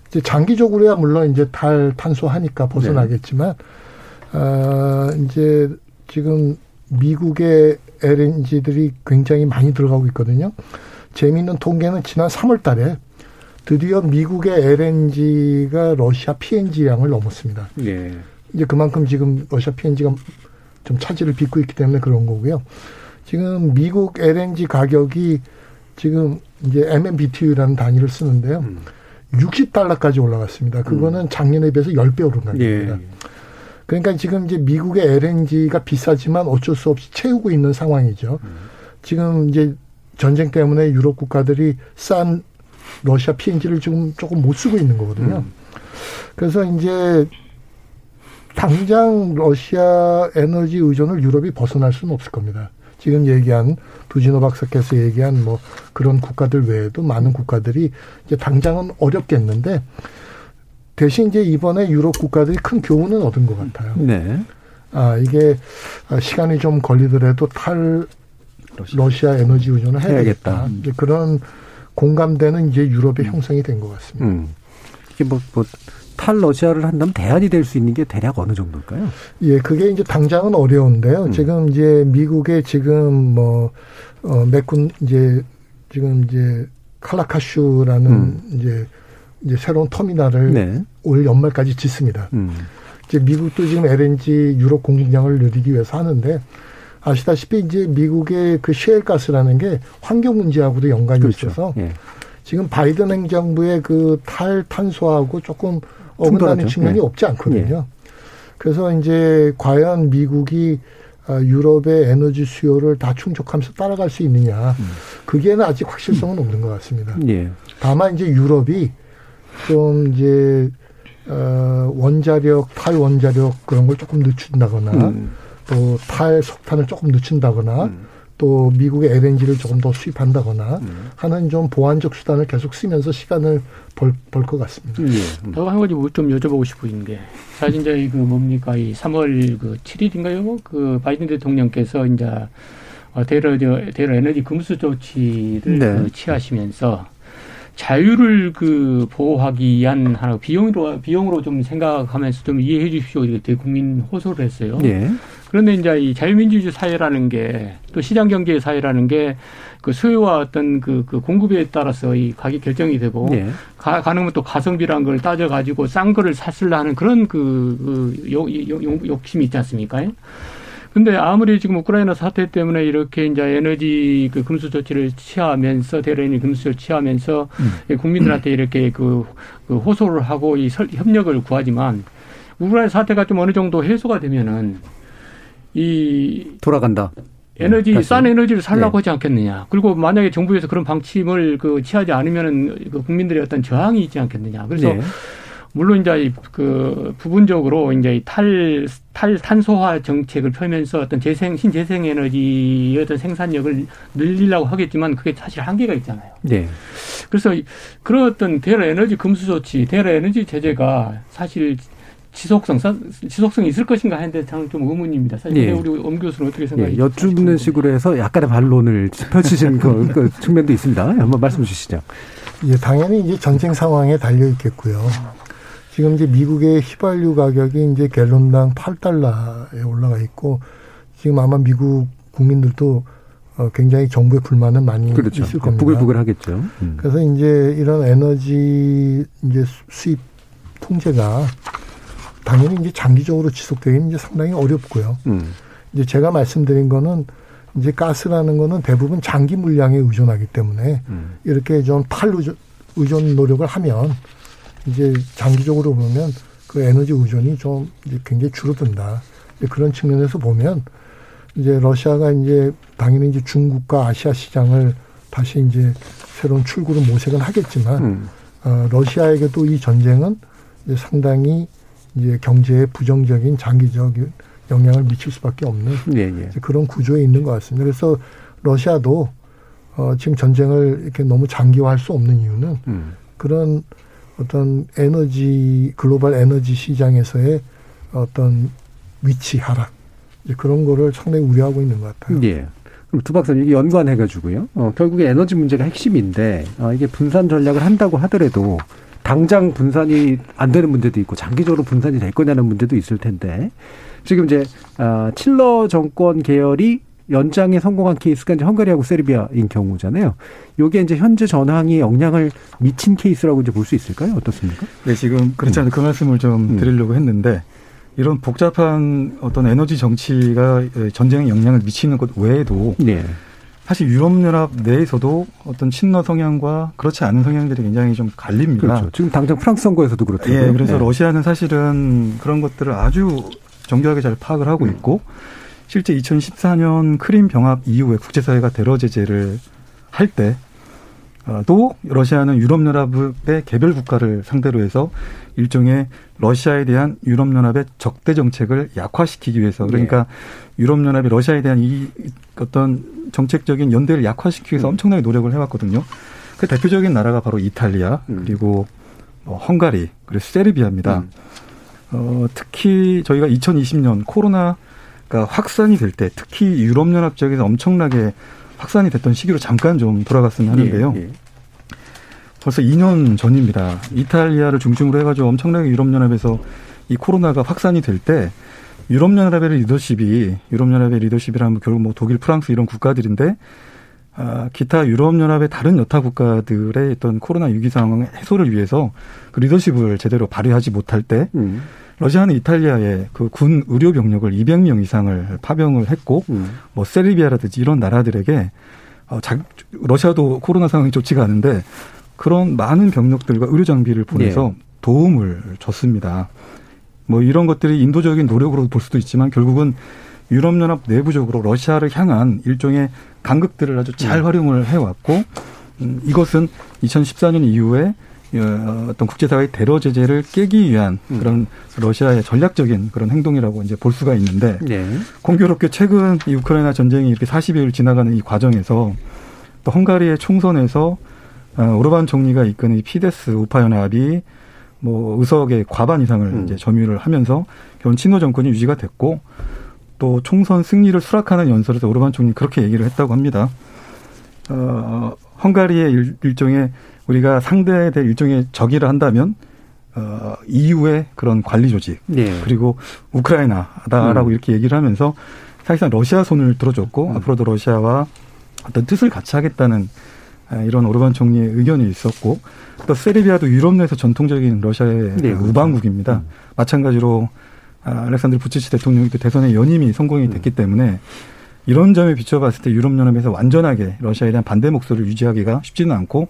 이제 장기적으로야 물론 이제 달 탄소하니까 벗어나겠지만, 네. 아, 이제 지금 미국의 LNG들이 굉장히 많이 들어가고 있거든요. 재미있는 통계는 지난 3월 달에 드디어 미국의 LNG가 러시아 PNG량을 넘었습니다. 네. 이제 그만큼 지금 러시아 PNG가 좀 차질을 빚고 있기 때문에 그런 거고요. 지금 미국 LNG 가격이 지금 이제 MMBTU라는 단위를 쓰는데요. 음. 60달러까지 올라갔습니다. 그거는 음. 작년에 비해서 10배 오른 가격입니다. 예. 그러니까 지금 이제 미국의 LNG가 비싸지만 어쩔 수 없이 채우고 있는 상황이죠. 음. 지금 이제 전쟁 때문에 유럽 국가들이 싼 러시아 PNG를 지금 조금 못 쓰고 있는 거거든요. 음. 그래서 이제 당장 러시아 에너지 의존을 유럽이 벗어날 수는 없을 겁니다. 지금 얘기한 두지노 박사께서 얘기한 뭐 그런 국가들 외에도 많은 국가들이 이제 당장은 어렵겠는데 대신 이제 이번에 유럽 국가들이 큰 교훈은 얻은 것 같아요. 네. 아 이게 시간이 좀 걸리더라도 탈 러시아 에너지 의존을 해야겠다. 해야겠다. 그런 공감대는 이제 유럽의 형성이 된 것 같습니다. 음. 이게 뭐, 뭐 탈러시아를 한다면 대안이 될 수 있는 게 대략 어느 정도일까요? 예, 그게 이제 당장은 어려운데요. 음. 지금 이제 미국의 지금 뭐, 어, 몇군 이제 지금 이제 칼라카슈라는 음. 이제 이제 새로운 터미널을 네. 올 연말까지 짓습니다. 음. 이제 미국도 지금 LNG 유럽 공급량을 늘리기 위해서 하는데 아시다시피 이제 미국의 그 셰일 가스라는 게 환경 문제하고도 연관이 그렇죠. 있어서 예. 지금 바이든 행정부의 그 탈탄소하고 조금 어긋나는 측면이 네. 없지 않거든요. 네. 그래서 이제 과연 미국이 아, 유럽의 에너지 수요를 다 충족하면서 따라갈 수 있느냐. 음. 그게는 아직 확실성은 음. 없는 것 같습니다. 예. 다만 이제 유럽이 좀 이제 어 원자력, 탈원자력 그런 걸 조금 늦춘다거나 음. 또 탈석탄을 조금 늦춘다거나 음. 또 미국의 LNG를 조금 더 수입한다거나 음. 하는 좀 보완적 수단을 계속 쓰면서 시간을 벌 것 같습니다. 예. 음. 한 가지 뭐좀 여쭤보고 싶은 게 사실 이제 그 뭡니까 이 3월 그 7일인가요? 그 바이든 대통령께서 이제 어, 대러 대러 에너지 금수 조치를 네. 그 취하시면서 자유를 그 보호하기 위한 하나 비용으로 비용으로 좀 생각하면서 좀 이해해 주십시오 이렇게 국민 호소를 했어요. 네. 그런데 이제 이 자유민주주의 사회라는 게 또 시장 경제 사회라는 게 그 수요와 어떤 그, 그 공급에 따라서 이 가격 결정이 되고 네. 가, 가능하면 또 가성비라는 걸 따져 가지고 싼 거를 샀을라 하는 그런 그, 그 욕, 욕, 욕심이 있지 않습니까? 근데 아무리 지금 우크라이나 사태 때문에 이렇게 이제 에너지 그 금수 조치를 취하면서 대련이 금수 조치를 취하면서 음. 국민들한테 이렇게 그, 그 호소를 하고 이 설, 협력을 구하지만 우크라이나 사태가 좀 어느 정도 해소가 되면은 이 돌아간다. 에너지 네, 싼 에너지를 살라고 네. 하지 않겠느냐. 그리고 만약에 정부에서 그런 방침을 그 취하지 않으면은 그 국민들의 어떤 저항이 있지 않겠느냐. 그래서 네. 물론 이제 그 부분적으로 이제 탈, 탈 탄소화 정책을 펴면서 어떤 재생, 신재생 에너지의 어떤 생산력을 늘리려고 하겠지만 그게 사실 한계가 있잖아요. 네. 그래서 그런 어떤 대러 에너지 금수 조치, 대러 에너지 제재가 사실 지속성, 지속성이 있을 것인가 하는데 저는 좀 의문입니다. 사실 예. 우리 엄 교수는 어떻게 생각하세요? 예. 여쭙는 식으로 해서 약간의 반론을 펼치시는 그, 그 측면도 있습니다. 한번 말씀 주시죠. 예, 당연히 이제 전쟁 상황에 달려 있겠고요. 지금 이제 미국의 휘발유 가격이 이제 갤론당 8달러에 올라가 있고 지금 아마 미국 국민들도 어, 굉장히 정부의 불만은 많이 그렇죠. 있을 겁니다. 부글부글 하겠죠. 음. 그래서 이제 이런 에너지 이제 수입 통제가 당연히 이제 장기적으로 지속되기는 이제 상당히 어렵고요. 음. 이제 제가 말씀드린 거는 이제 가스라는 거는 대부분 장기 물량에 의존하기 때문에 음. 이렇게 좀 탈의존 의존 노력을 하면 이제 장기적으로 보면 그 에너지 의존이 좀 이제 굉장히 줄어든다. 그런 측면에서 보면 이제 러시아가 이제 당연히 이제 중국과 아시아 시장을 다시 이제 새로운 출구를 모색은 하겠지만 음. 어, 러시아에게도 이 전쟁은 이제 상당히 이제 경제에 부정적인 장기적인 영향을 미칠 수밖에 없는 예, 예. 그런 구조에 있는 것 같습니다. 그래서 러시아도 어, 지금 전쟁을 이렇게 너무 장기화할 수 없는 이유는 음. 그런 어떤 에너지 글로벌 에너지 시장에서의 어떤 위치 하락 이제 그런 거를 상당히 우려하고 있는 것 같아요. 예. 그럼 두 박사님 이게 연관해가지고요. 어, 결국에 에너지 문제가 핵심인데 어, 이게 분산 전략을 한다고 하더라도 당장 분산이 안 되는 문제도 있고 장기적으로 분산이 될 거냐는 문제도 있을 텐데 지금 이제 아, 칠러 정권 계열이 연장에 성공한 케이스가 이제 헝가리하고 세르비아인 경우잖아요. 요게 이제 현재 전황이 영향을 미친 케이스라고 이제 볼 수 있을까요? 어떻습니까? 네, 지금 그렇지 않은 음. 그 말씀을 좀 음. 드리려고 했는데 이런 복잡한 어떤 에너지 정치가 전쟁에 영향을 미치는 것 외에도 네. 사실 유럽연합 내에서도 어떤 친러 성향과 그렇지 않은 성향들이 굉장히 좀 갈립니다. 그렇죠. 지금 당장 프랑스 선거에서도 그렇죠. 예, 그래서 네. 러시아는 사실은 그런 것들을 아주 정교하게 잘 파악을 하고 음. 있고 실제 2014년 크림 병합 이후에 국제사회가 대러 제재를 할 때, 또 러시아는 유럽연합의 개별 국가를 상대로 해서 일종의 러시아에 대한 유럽연합의 적대 정책을 약화시키기 위해서 그러니까 네. 유럽연합이 러시아에 대한 이 어떤 정책적인 연대를 약화시키기 위해서 음. 엄청나게 노력을 해왔거든요. 그 대표적인 나라가 바로 이탈리아 음. 그리고 뭐 헝가리 그리고 세르비아입니다. 음. 어, 특히 저희가 2020년 코로나 그러니까 확산이 될 때 특히 유럽연합 지역에서 엄청나게 확산이 됐던 시기로 잠깐 좀 돌아갔으면 하는데요. 예, 예. 벌써 2년 전입니다. 이탈리아를 중심으로 해가지고 엄청나게 유럽연합에서 이 코로나가 확산이 될 때 유럽연합의 리더십이 유럽연합의 리더십이라면 결국 뭐 독일, 프랑스 이런 국가들인데 아, 기타 유럽연합의 다른 여타 국가들의 어떤 코로나 위기 상황 해소를 위해서 그 리더십을 제대로 발휘하지 못할 때 음. 러시아는 이탈리아에 그 군 의료 병력을 200명 이상을 파병을 했고 음. 뭐 세르비아라든지 이런 나라들에게 어, 자, 러시아도 코로나 상황이 좋지가 않은데 그런 많은 병력들과 의료 장비를 보내서 네. 도움을 줬습니다. 뭐 이런 것들이 인도적인 노력으로 볼 수도 있지만 결국은 유럽연합 내부적으로 러시아를 향한 일종의 간극들을 아주 잘 네. 활용을 해왔고 음, 이것은 2014년 이후에 어, 어떤 국제사회의 대러 제재를 깨기 위한 음. 그런 러시아의 전략적인 그런 행동이라고 이제 볼 수가 있는데 네. 공교롭게 최근 이 우크라이나 전쟁이 이렇게 40일 지나가는 이 과정에서 또 헝가리의 총선에서 어, 오르반 총리가 이끄는 이 피데스 우파 연합이 뭐 의석의 과반 이상을 음. 이제 점유를 하면서 결혼 친노 정권이 유지가 됐고 또 총선 승리를 수락하는 연설에서 오르반 총리 그렇게 얘기를 했다고 합니다. 어, 헝가리의 일, 일종의 우리가 상대에 대해 일종의 적의를 한다면 어, EU의 그런 관리 조직 네. 그리고 우크라이나다라고 음. 이렇게 얘기를 하면서 사실상 러시아 손을 들어줬고 음. 앞으로도 러시아와 어떤 뜻을 같이 하겠다는 이런 오르반 총리의 의견이 있었고 또 세르비아도 유럽 내에서 전통적인 러시아의 네, 그렇죠. 우방국입니다. 음. 마찬가지로 아, 알렉산드르 부치치 대통령이 대선에 연임이 성공이 음. 됐기 때문에 이런 점에 비춰봤을 때 유럽연합에서 완전하게 러시아에 대한 반대 목소리를 유지하기가 쉽지는 않고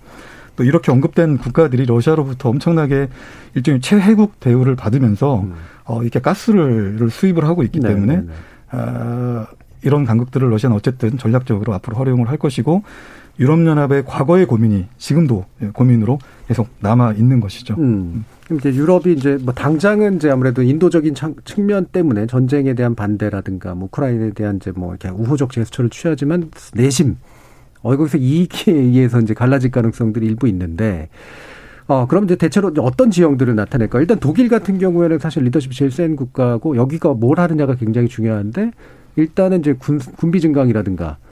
또 이렇게 언급된 국가들이 러시아로부터 엄청나게 일종의 최혜국 대우를 받으면서 음. 어, 이렇게 가스를 수입을 하고 있기 네, 때문에 네, 네. 어, 이런 강국들을 러시아는 어쨌든 전략적으로 앞으로 활용을 할 것이고 유럽연합의 과거의 고민이 지금도 고민으로 계속 남아 있는 것이죠. 음. 그럼 이제 유럽이 이제 뭐 당장은 이제 아무래도 인도적인 측면 때문에 전쟁에 대한 반대라든가 뭐 우크라이나에 대한 이제 뭐 이렇게 우호적 제스처를 취하지만 내심 어 거기서 이익에 의해서 이제 갈라질 가능성들이 일부 있는데 어, 그럼 이제 대체로 어떤 지형들을 나타낼까? 일단 독일 같은 경우에는 사실 리더십이 제일 센 국가고 여기가 뭘 하느냐가 굉장히 중요한데 일단은 이제 군, 군비 증강이라든가 어,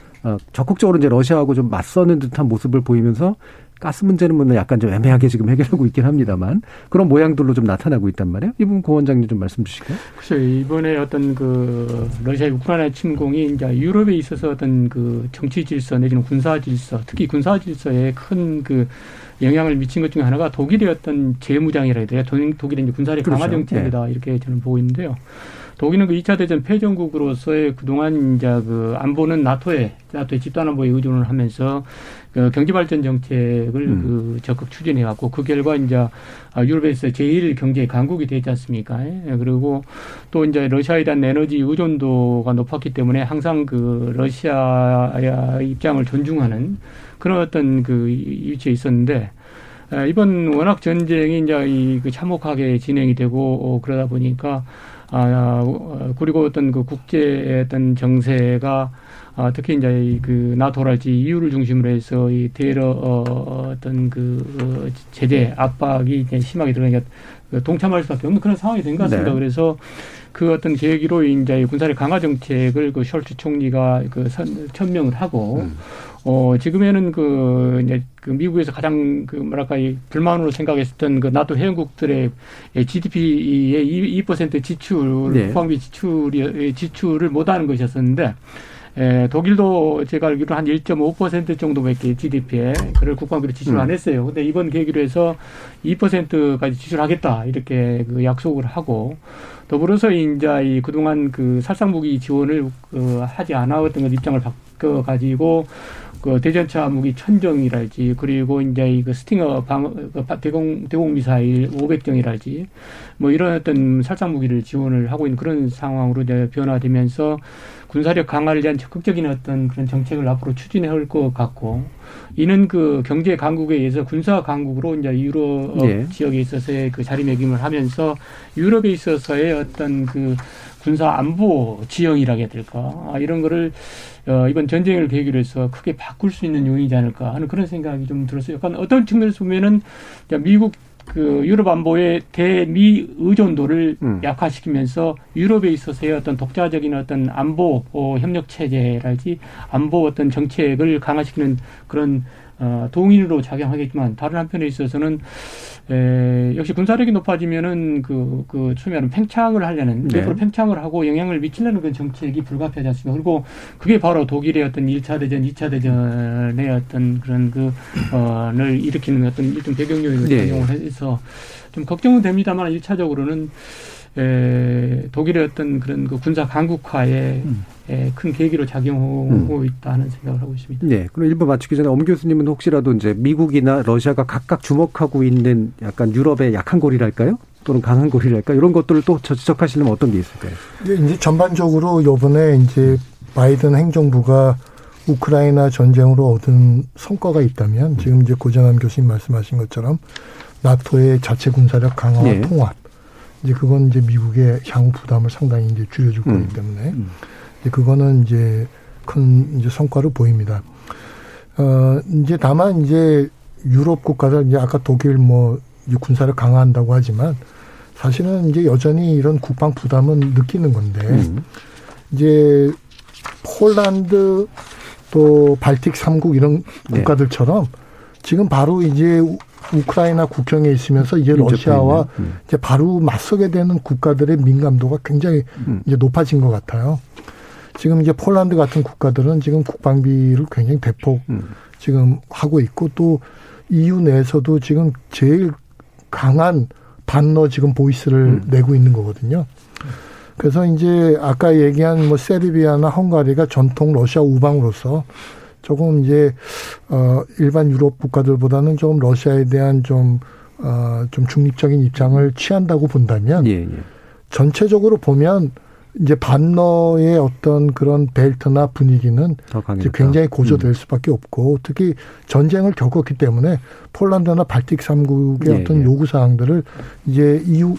적극적으로 이제 러시아하고 좀 맞서는 듯한 모습을 보이면서 가스 문제는 뭐 약간 좀 애매하게 지금 해결하고 있긴 합니다만 그런 모양들로 좀 나타나고 있단 말이에요. 이 부분 고 원장님 좀 말씀 주실까요? 글쎄 이번에 어떤 그 러시아의 우크라이나 침공이 이제 유럽에 있어서 어떤 그 정치 질서 내지는 군사 질서, 특히 군사 질서에 큰그 영향을 미친 것 중에 하나가 독일의 어떤 재무장이라 해야 돼요. 독일의 이제 군사력 강화 그렇죠. 정책이다 네. 이렇게 저는 보고 있는데요. 독일은 그 2차 대전 패전국으로서의 그동안 이제 그 안보는 나토에 나토의 집단 안보에 의존을 하면서 그 경제 발전 정책을 음. 그 적극 추진해 왔고 그 결과 이제 유럽에서 제일 경제 강국이 되지 않습니까? 예. 그리고 또 이제 러시아에 대한 에너지 의존도가 높았기 때문에 항상 그 러시아의 입장을 존중하는 그런 어떤 그 위치에 있었는데 이번 워낙 전쟁이 이제 이 그 참혹하게 진행이 되고 어, 그러다 보니까 아, 어, 그리고 어떤 그 국제 어떤 정세가 아, 특히 이제 그 나토랄지 이유를 중심으로 해서 이 대러 어, 어떤 그 어, 제재 압박이 이제 심하게 들어가니까 그 동참할 수밖에 없는 그런 상황이 된 것 같습니다. 네. 그래서 그 어떤 계기로 이제 군사력 강화 정책을 그 숄츠 총리가 그 선, 천명을 하고 음. 어, 지금에는 그, 이제 그 미국에서 가장 그 뭐랄까 이 불만으로 생각했던 그 나토 회원국들의 GDP의 2% 지출, 네. 국방비 지출이, 지출을 못하는 것이었었는데 에, 독일도 제가 알기로 한 1.5% 정도밖에 GDP에 그를 국방비로 지출 음. 안 했어요. 근데 이번 계기로 해서 2%까지 지출하겠다 이렇게 그 약속을 하고 더불어서 이제 이 그동안 그 살상무기 지원을 그 하지 않았던 것 입장을 바꿔 가지고 그 대전차 무기 천정이랄지 그리고 이제 이그 스팅어 방그 대공 대공 미사일 500정이랄지 뭐 이런 어떤 살상 무기를 지원을 하고 있는 그런 상황으로 이제 변화되면서 군사력 강화를 위한 적극적인 어떤 그런 정책을 앞으로 추진해 올 것 같고 이는 그 경제 강국에 의해서 군사 강국으로 이제 유럽 네. 지역에 있어서의 그 자리매김을 하면서 유럽에 있어서의 어떤 그 군사 안보 지형이라 해야 될까 아, 이런 거를 어, 이번 전쟁을 계기로 해서 크게 바꿀 수 있는 요인이지 않을까 하는 그런 생각이 좀 들었어요. 약간 어떤 측면에서 보면은 미국 그 유럽 안보의 대미 의존도를 음. 약화시키면서 유럽에 있어서의 어떤 독자적인 어떤 안보 어, 협력 체제랄지 안보 어떤 정책을 강화시키는 그런 어, 동인으로 작용하겠지만 다른 한편에 있어서는 에, 역시 군사력이 높아지면은 그, 그, 소위 말하는 팽창을 하려는, 네. 팽창을 하고 영향을 미치려는 그런 정책이 불가피하지 않습니까? 그리고 그게 바로 독일의 어떤 1차 대전, 2차 대전의 어떤 그런 그, 어, 를 일으키는 어떤 일종 배경 요인을 네. 작용을 해서 좀 걱정은 됩니다만 1차적으로는 에, 독일의 어떤 그런 그 군사 강국화에 음. 에, 큰 계기로 작용하고 음. 있다는 생각을 하고 있습니다. 네. 그럼 일부 맞추기 전에 엄 교수님은 혹시라도 이제 미국이나 러시아가 각각 주목하고 있는 약간 유럽의 약한 고리랄까요? 또는 강한 고리랄까? 이런 것들을 또 지적하시려면 어떤 게 있을까요? 이제 전반적으로 요번에 이제 바이든 행정부가 우크라이나 전쟁으로 얻은 성과가 있다면 지금 이제 고전함 교수님 말씀하신 것처럼 나토의 자체 군사력 강화와 네. 통합 이제 그건 이제 미국의 향후 부담을 상당히 이제 줄여줄 음. 거기 때문에 음. 이제 그거는 이제 큰 이제 성과를 보입니다. 어 이제 다만 이제 유럽 국가들 이제 아까 독일 뭐 군사를 강화한다고 하지만 사실은 이제 여전히 이런 국방 부담은 느끼는 건데 음. 이제 폴란드 또 발틱 3국 이런 네. 국가들처럼 지금 바로 이제 우크라이나 국경에 있으면서 이제 러시아와 음. 이제 바로 맞서게 되는 국가들의 민감도가 굉장히 음. 이제 높아진 것 같아요. 지금 이제 폴란드 같은 국가들은 지금 국방비를 굉장히 대폭 음. 지금 하고 있고 또 EU 내에서도 지금 제일 강한 반러 지금 보이스를 음. 내고 있는 거거든요. 그래서 이제 아까 얘기한 뭐 세르비아나 헝가리가 전통 러시아 우방으로서 조금 이제 어 일반 유럽 국가들보다는 좀 러시아에 대한 좀 어, 좀 중립적인 입장을 취한다고 본다면 예, 예. 전체적으로 보면 이제 반러의 어떤 그런 벨트나 분위기는 이제 굉장히 고조될 음. 수밖에 없고 특히 전쟁을 겪었기 때문에 폴란드나 발틱 삼국의 예, 어떤 예. 요구 사항들을 이제 EU,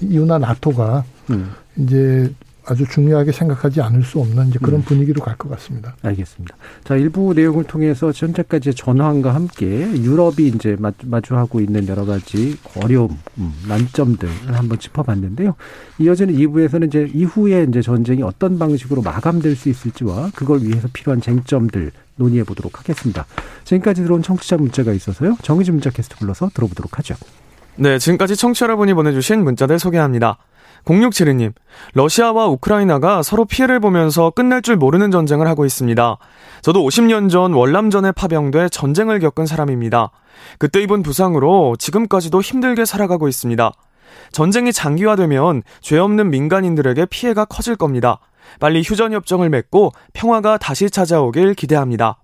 EU나 나토가 음. 이제 아주 중요하게 생각하지 않을 수 없는 이제 그런 음. 분위기로 갈 것 같습니다. 알겠습니다. 자, 일부 내용을 통해서 현재까지 전황과 함께 유럽이 이제 마주하고 있는 여러 가지 어려움, 음, 난점들을 한번 짚어봤는데요. 이어지는 2부에서는 이제 이후에 이제 전쟁이 어떤 방식으로 마감될 수 있을지와 그걸 위해서 필요한 쟁점들 논의해 보도록 하겠습니다. 지금까지 들어온 청취자 문자가 있어서요. 정의진 문자 캐스트 불러서 들어보도록 하죠. 네, 지금까지 청취자 여러분이 보내주신 문자들 소개합니다. 0672님, 러시아와 우크라이나가 서로 피해를 보면서 끝날 줄 모르는 전쟁을 하고 있습니다. 저도 50년 전 월남전에 파병돼 전쟁을 겪은 사람입니다. 그때 입은 부상으로 지금까지도 힘들게 살아가고 있습니다. 전쟁이 장기화되면 죄 없는 민간인들에게 피해가 커질 겁니다. 빨리 휴전협정을 맺고 평화가 다시 찾아오길 기대합니다.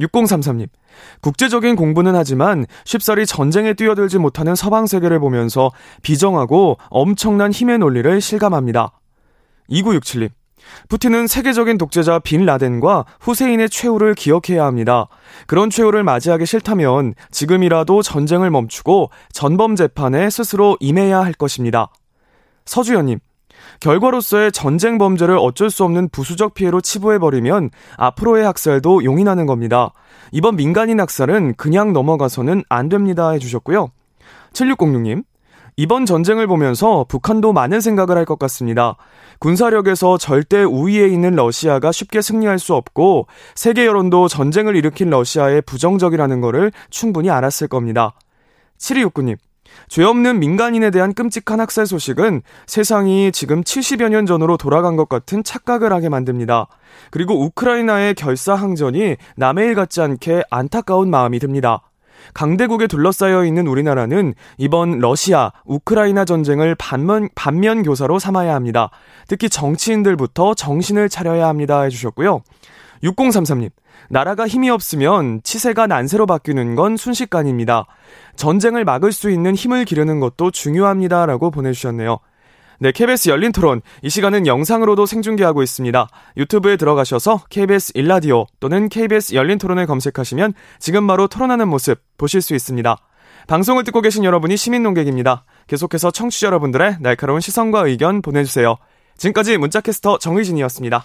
6033님, 국제적인 공부는 하지만 쉽사리 전쟁에 뛰어들지 못하는 서방 세계를 보면서 비정하고 엄청난 힘의 논리를 실감합니다. 2967님. 푸틴은 세계적인 독재자 빈 라덴과 후세인의 최후를 기억해야 합니다. 그런 최후를 맞이하기 싫다면 지금이라도 전쟁을 멈추고 전범 재판에 스스로 임해야 할 것입니다. 서주연님. 결과로서의 전쟁 범죄를 어쩔 수 없는 부수적 피해로 치부해버리면 앞으로의 학살도 용인하는 겁니다. 이번 민간인 학살은 그냥 넘어가서는 안 됩니다 해주셨고요. 7606님, 이번 전쟁을 보면서 북한도 많은 생각을 할 것 같습니다. 군사력에서 절대 우위에 있는 러시아가 쉽게 승리할 수 없고 세계 여론도 전쟁을 일으킨 러시아에 부정적이라는 것을 충분히 알았을 겁니다. 7269님, 죄 없는 민간인에 대한 끔찍한 학살 소식은 세상이 지금 70여 년 전으로 돌아간 것 같은 착각을 하게 만듭니다. 그리고 우크라이나의 결사항전이 남의 일 같지 않게 안타까운 마음이 듭니다. 강대국에 둘러싸여 있는 우리나라는 이번 러시아, 우크라이나 전쟁을 반면, 반면 교사로 삼아야 합니다. 특히 정치인들부터 정신을 차려야 합니다. 해주셨고요. 6033님. 나라가 힘이 없으면 치세가 난세로 바뀌는 건 순식간입니다. 전쟁을 막을 수 있는 힘을 기르는 것도 중요합니다 라고 보내주셨네요. 네, KBS 열린 토론. 이 시간은 영상으로도 생중계하고 있습니다. 유튜브에 들어가셔서 KBS 일라디오 또는 KBS 열린 토론을 검색하시면 지금 바로 토론하는 모습 보실 수 있습니다. 방송을 듣고 계신 여러분이 시민 농객입니다. 계속해서 청취자 여러분들의 날카로운 시선과 의견 보내주세요. 지금까지 문자캐스터 정의진이었습니다.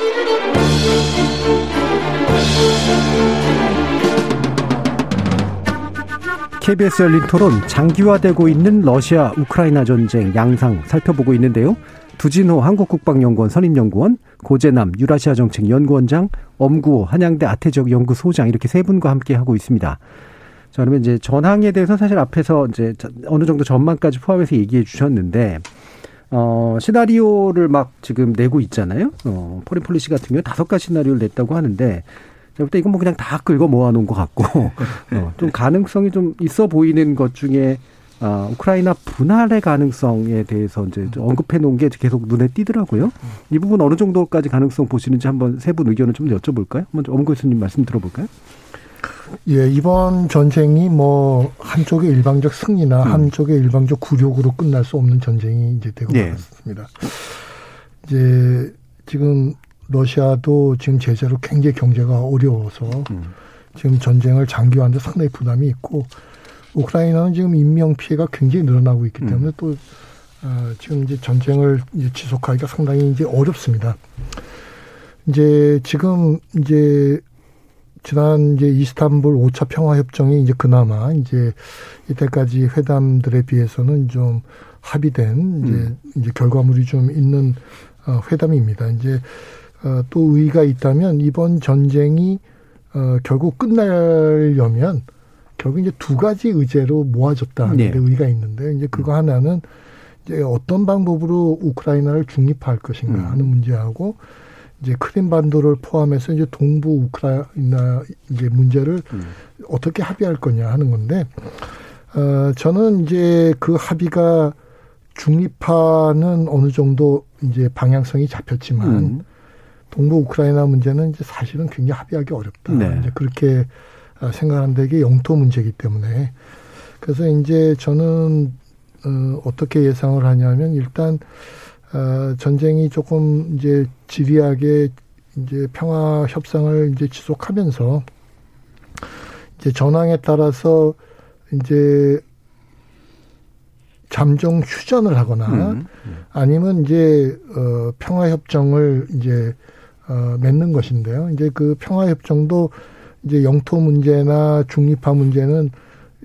KBS 열린 토론 장기화되고 있는 러시아 우크라이나 전쟁 양상 살펴보고 있는데요. 두진호 한국국방연구원 선임연구원, 고재남 유라시아 정책 연구원장, 엄구호 한양대 아태지역 연구소장 이렇게 세 분과 함께 하고 있습니다. 자, 그러면 이제 전황에 대해서 사실 앞에서 이제 어느 정도 전망까지 포함해서 얘기해 주셨는데, 어, 시나리오를 막 지금 내고 있잖아요. 어, Foreign Policy 같은 경우 다섯 가지 시나리오를 냈다고 하는데, 제가 볼때 이건 뭐 그냥 다 긁어 모아놓은 것 같고 어, 좀 가능성이 좀 있어 보이는 것 중에 아, 우크라이나 분할의 가능성에 대해서 이제 언급해 놓은 게 계속 눈에 띄더라고요. 이 부분 어느 정도까지 가능성 보시는지 한번 세 분 의견을 좀 여쭤볼까요? 먼저 엄 교수님 말씀 들어볼까요? 예, 이번 전쟁이 뭐 한쪽의 일방적 승리나 음. 한쪽의 일방적 굴욕으로 끝날 수 없는 전쟁이 이제 되고 예. 말았습니다. 이제 지금 러시아도 지금 제재로 굉장히 경제가 어려워서 음. 지금 전쟁을 장기화하는데 상당히 부담이 있고 우크라이나는 지금 인명 피해가 굉장히 늘어나고 있기 때문에 음. 또 어, 지금 이제 전쟁을 이제 지속하기가 상당히 이제 어렵습니다. 이제 지금 이제 지난 이제 이스탄불 5차 평화 협정이 이제 그나마 이제 이때까지 회담들에 비해서는 좀 합의된 이제 음. 이제 결과물이 좀 있는 어 회담입니다. 이제 어 또 의의가 있다면 이번 전쟁이 어 결국 끝나려면 결국 이제 두 가지 의제로 모아졌다는 네. 의의가 있는데 이제 그거 음. 하나는 이제 어떤 방법으로 우크라이나를 중립화할 것인가 음. 하는 문제하고 이제 크림 반도를 포함해서 이제 동부 우크라이나 이제 문제를 음. 어떻게 합의할 거냐 하는 건데 어 저는 이제 그 합의가 중립화는 어느 정도 이제 방향성이 잡혔지만 음. 동부 우크라이나 문제는 이제 사실은 굉장히 합의하기 어렵다. 네. 이제 그렇게 어, 생각하는데 이게 영토 문제이기 때문에 그래서 이제 저는 어 어떻게 예상을 하냐면 일단 어, 전쟁이 조금 이제 지리하게 이제 평화 협상을 이제 지속하면서 이제 전황에 따라서 이제 잠정 휴전을 하거나 음, 음. 아니면 이제 어 평화 협정을 이제 어 맺는 것인데요. 이제 그 평화 협정도 이제 영토 문제나 중립화 문제는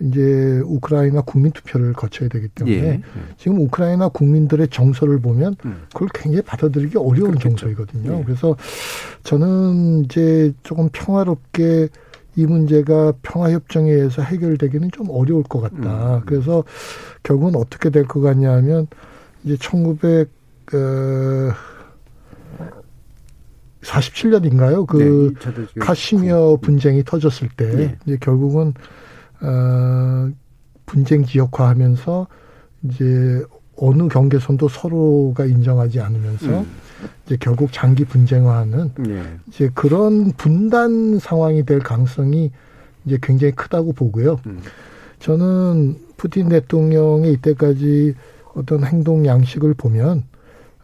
이제 우크라이나 국민 투표를 거쳐야 되기 때문에 예. 지금 우크라이나 국민들의 정서를 보면 음. 그걸 굉장히 받아들이기 어려운 그렇겠죠. 정서이거든요. 예. 그래서 저는 이제 조금 평화롭게 이 문제가 평화협정에 의해서 해결되기는 좀 어려울 것 같다. 음. 그래서 결국은 어떻게 될 것 같냐 하면 이제 1900, 어, 47년인가요? 그 네, 카시미어 분쟁이 터졌을 때 네. 이제 결국은 어, 분쟁 지역화하면서 이제 어느 경계선도 서로가 인정하지 않으면서 음. 이제 결국 장기 분쟁화하는 네. 이제 그런 분단 상황이 될 가능성이 이제 굉장히 크다고 보고요. 음. 저는 푸틴 대통령의 이때까지 어떤 행동 양식을 보면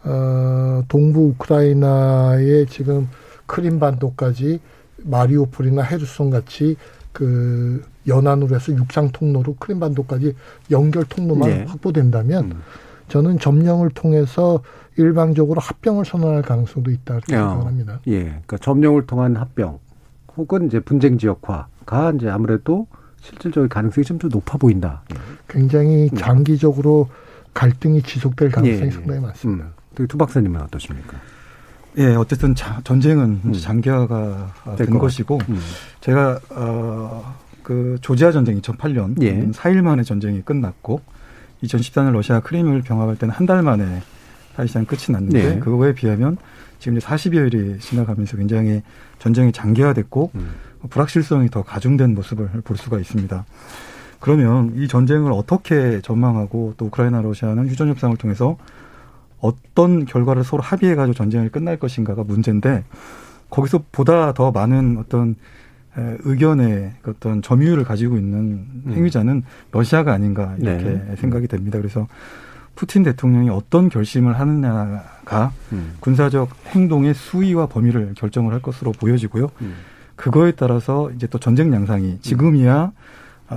어, 동부 우크라이나의 지금 크림 반도까지 마리오폴이나 헤르손 같이 그 연안으로 해서 육상 통로로 크림 반도까지 연결 통로만 네. 확보된다면 음. 저는 점령을 통해서 일방적으로 합병을 선언할 가능성도 있다 이렇게 생각합니다. 예, 그러니까 점령을 통한 합병 혹은 이제 분쟁 지역화가 이제 아무래도 실질적인 가능성이 좀 더 높아 보인다. 굉장히 음. 장기적으로 갈등이 지속될 가능성이 예. 상당히 많습니다. 음. 두 박사님은 어떠십니까? 예, 어쨌든 자, 전쟁은 음. 장기화가 된 것이고 음. 제가 어, 그 조지아 전쟁 2008년 예. 4일 만에 전쟁이 끝났고 2014년 러시아 크림을 병합할 때는 한 달 만에 사실상 끝이 났는데 네. 그거에 비하면 지금 이제 40여일이 지나가면서 굉장히 전쟁이 장기화됐고 음. 불확실성이 더 가중된 모습을 볼 수가 있습니다. 그러면 이 전쟁을 어떻게 전망하고 또 우크라이나 러시아는 휴전 협상을 통해서 어떤 결과를 서로 합의해가지고 전쟁을 끝날 것인가가 문제인데 거기서 보다 더 많은 어떤 의견의 어떤 점유율을 가지고 있는 음. 행위자는 러시아가 아닌가 이렇게 네. 생각이 됩니다. 그래서 푸틴 대통령이 어떤 결심을 하느냐가 음. 군사적 행동의 수위와 범위를 결정을 할 것으로 보여지고요. 음. 그거에 따라서 이제 또 전쟁 양상이 지금이야 아,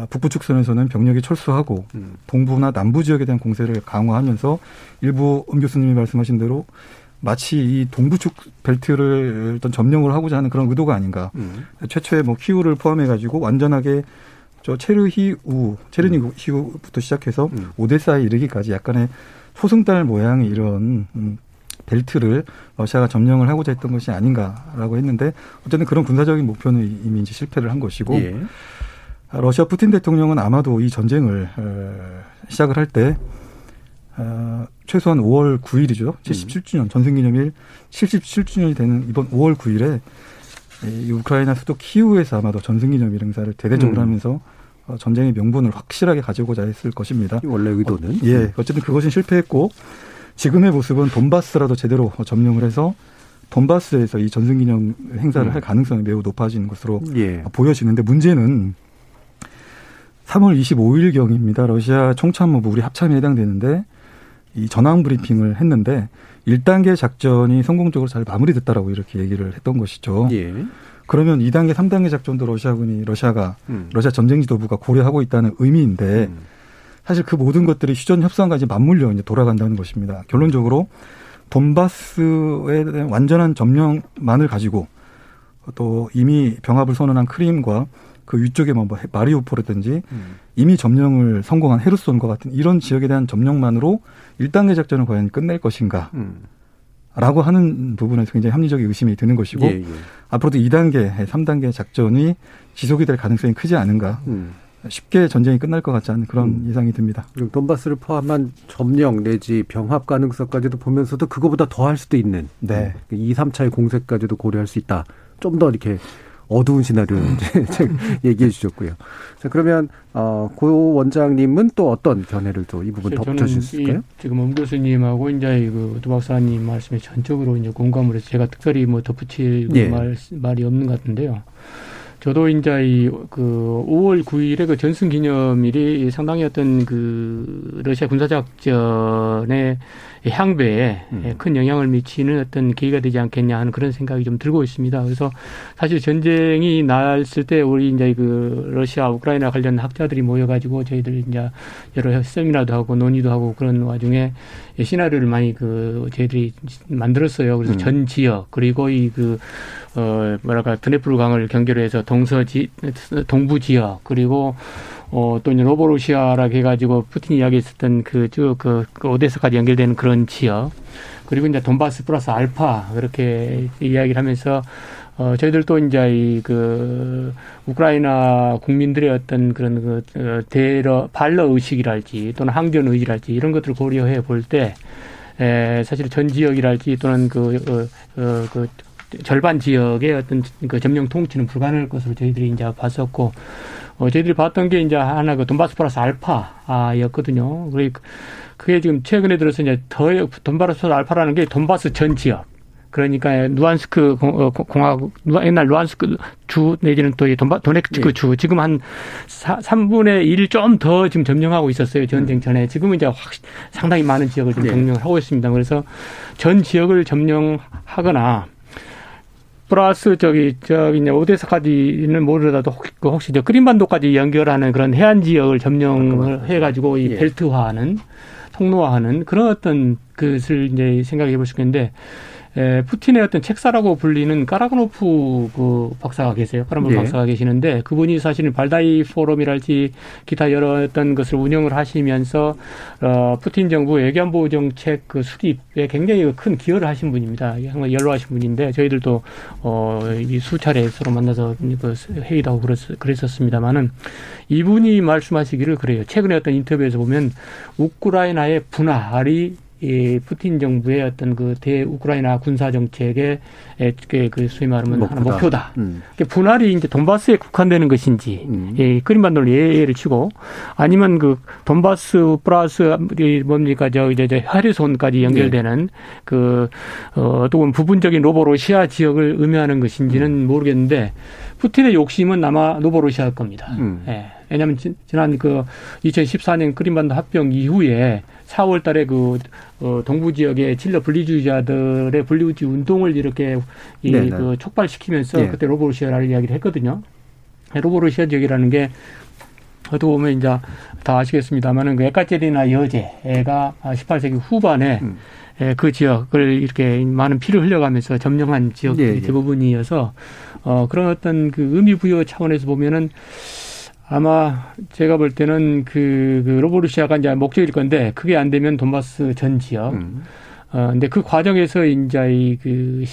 북부 축선에서는 병력이 철수하고 음. 동부나 남부 지역에 대한 공세를 강화하면서 일부 음 교수님이 말씀하신 대로 마치 이 동부축 벨트를 일단 점령을 하고자 하는 그런 의도가 아닌가. 음. 최초에 뭐 키우를 포함해 가지고 완전하게 저 체르히우, 체르니히우부터 시작해서 음. 오데사에 이르기까지 약간의 소승달 모양의 이런 음, 벨트를 러시아가 점령을 하고자 했던 것이 아닌가라고 했는데 어쨌든 그런 군사적인 목표는 이미 이제 실패를 한 것이고 예. 러시아 푸틴 대통령은 아마도 이 전쟁을 시작을 할때 어, 최소한 5월 9일이죠. 77주년 전승기념일 77주년이 되는 이번 5월 9일에 이 우크라이나 수도 키우에서 아마도 전승기념일 행사를 대대적으로 음. 하면서 어, 전쟁의 명분을 확실하게 가지고자 했을 것입니다. 원래 의도는? 어, 예. 어쨌든 그것은 실패했고 지금의 모습은 돈바스라도 제대로 점령을 해서 돈바스에서 이 전승기념 행사를 음. 할 가능성이 매우 높아지는 것으로 예. 보여지는데 문제는 3월 25일경입니다. 러시아 총참모부 우리 합참에 해당되는데 이 전황 브리핑을 했는데 1단계 작전이 성공적으로 잘 마무리됐다라고 이렇게 얘기를 했던 것이죠. 예. 그러면 2단계, 3단계 작전도 러시아군이 러시아가 음. 러시아 전쟁 지도부가 고려하고 있다는 의미인데 음. 사실 그 모든 것들이 휴전 이제 맞물려 이제 돌아간다는 것입니다. 결론적으로 돈바스에 대한 완전한 점령만을 가지고 또 이미 병합을 선언한 크림과 그 위쪽에 뭐, 뭐 마리우폴이든지 음. 이미 점령을 성공한 헤르손과 같은 이런 지역에 대한 점령만으로 1단계 작전을 과연 끝낼 것인가. 음. 라고 하는 부분에서 굉장히 합리적인 의심이 드는 것이고 예, 예. 앞으로도 2단계, 3단계 작전이 지속이 될 가능성이 크지 않은가. 음. 쉽게 전쟁이 끝날 것 같지 않은 그런 음. 예상이 듭니다. 돈바스를 포함한 점령 내지 병합 가능성까지도 보면서도 그거보다 더 할 수도 있는 네. 2, 3차의 공세까지도 고려할 수 있다. 좀 더 이렇게 어두운 시나리오 음. 얘기해 주셨고요. 자, 그러면 어, 고 원장님은 또 어떤 견해를 또 이 부분 덧붙여 주실까요? 지금 엄 교수님하고 이제 그두 박사님 말씀에 전적으로 이제 공감을 해서 제가 특별히 뭐 덧붙일 예. 말, 말이 없는 것 같은데요. 저도 이제 이그 5월 9일에 그 전승 기념일이 상당히 어떤 그 러시아 군사작전의 향배에 음. 큰 영향을 미치는 어떤 계기가 되지 않겠냐 하는 그런 생각이 좀 들고 있습니다. 그래서 사실 전쟁이 났을 때 우리 이제 그 러시아 우크라이나 관련 학자들이 모여가지고 저희들 이제 여러 세미나도 하고 논의도 하고 그런 와중에 시나리오를 많이 그 저희들이 만들었어요. 그래서 음. 전 지역 그리고 이 그 어 뭐랄까 드네프르 강을 경계로 해서 동서지 동부 지역 그리고 어, 또 이제 로보루시아라고 해가지고 푸틴이 이야기했었던 그, 쭉, 그, 그 오데스까지 연결되는 그런 지역. 그리고 이제 돈바스 플러스 알파, 그렇게 이야기를 하면서, 어, 저희들도 이제 이, 그, 우크라이나 국민들의 어떤 그런 그, 어, 대러, 반러 의식이랄지 또는 항전 의지랄지 이런 것들을 고려해 볼 때, 에, 사실 전 지역이랄지 또는 그, 어, 어, 그, 절반 지역의 어떤 그 점령 통치는 불가능할 것으로 저희들이 이제 봤었고, 어, 저희들이 봤던 게 이제 하나 그 돈바스 플러스 알파였거든요. 그래 그게 지금 최근에 들어서 이제 더 돈바스 플러스 알파라는 게 돈바스 전 지역. 그러니까 누안스크 어, 공화국 옛날 루안스크 주 내지는 또 돈바 도네츠크 예. 주 지금 한 3분의 1 좀 더 지금 점령하고 있었어요 전쟁 전에 지금은 이제 확 상당히 많은 지역을 지금 예. 점령을 하고 있습니다. 그래서 전 지역을 점령하거나 플러스 저기 저기 이제 오데사까지는 모르더라도 혹시, 그 혹시 저 크림반도까지 연결하는 그런 해안 지역을 점령을 해가지고 이 예. 벨트화하는 통로화하는 그런 어떤 것을 이제 생각해 볼 수 있겠는데 에, 푸틴의 어떤 책사라고 불리는 까라그노프 그 박사가 계세요. 까라그노프 네. 박사가 계시는데 그분이 사실은 발다이 포럼이랄지 기타 여러 어떤 것을 운영을 하시면서 어, 푸틴 정부 외교안보 정책 그 수립에 굉장히 큰 기여를 하신 분입니다. 정말 연로하신 분인데 저희들도 어, 이 수차례 서로 만나서 그 회의도 하고 그랬, 그랬었습니다만은 이분이 말씀하시기를 그래요. 최근에 어떤 인터뷰에서 보면 우크라이나의 분할이 이 푸틴 정부의 어떤 그 대 우크라이나 군사 정책의 그, 그 소위 말하면 목표다. 목표다. 음. 분할이 이제 돈바스에 국한되는 것인지 음. 예, 크림반도를 예를 치고 아니면 그 돈바스 플러스 뭡니까 저 이제 저 헤르손까지 연결되는 네. 그 어, 또 부분적인 로보로시아 지역을 의미하는 것인지는 음. 모르겠는데 푸틴의 욕심은 아마 노보로시아일 겁니다. 음. 예. 왜냐하면 지난 그 2014년 크림반도 합병 이후에 4월 달에 그, 어, 동부 지역의 칠러 분리주의자들의 분리주의 운동을 이렇게 이, 네, 네. 그 촉발시키면서 네. 그때 로보르시아라는 이야기를 했거든요. 로보르시아 지역이라는 게 어떻게 보면 이제 다 아시겠습니다만은 그 에카제리나 여제가 18세기 후반에 음. 그 지역을 이렇게 많은 피를 흘려가면서 점령한 지역들이 네, 네. 대부분이어서 어 그런 어떤 그 의미 부여 차원에서 보면은 아마 제가 볼 때는 그, 그 로보루시아가 이제 목적일 건데 그게 안 되면 돈바스 전 지역. 음. 어, 근데 그 과정에서 이제 이, 그,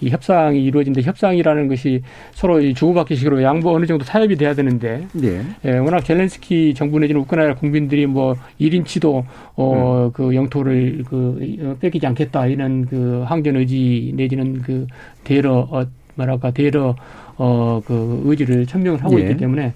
이 협상이 이루어진데 협상이라는 것이 서로 이 주고받기식으로 양보 어느 정도 타협이 돼야 되는데 네. 예, 워낙 젤렌스키 정부 내지는 우크라이나 국민들이 뭐 1인치도 어, 음. 그 영토를 그 어, 뺏기지 않겠다 이런 그 항전 의지 내지는 그 대러 어, 뭐랄까 대러 어, 그 의지를 천명을 하고 예. 있기 때문에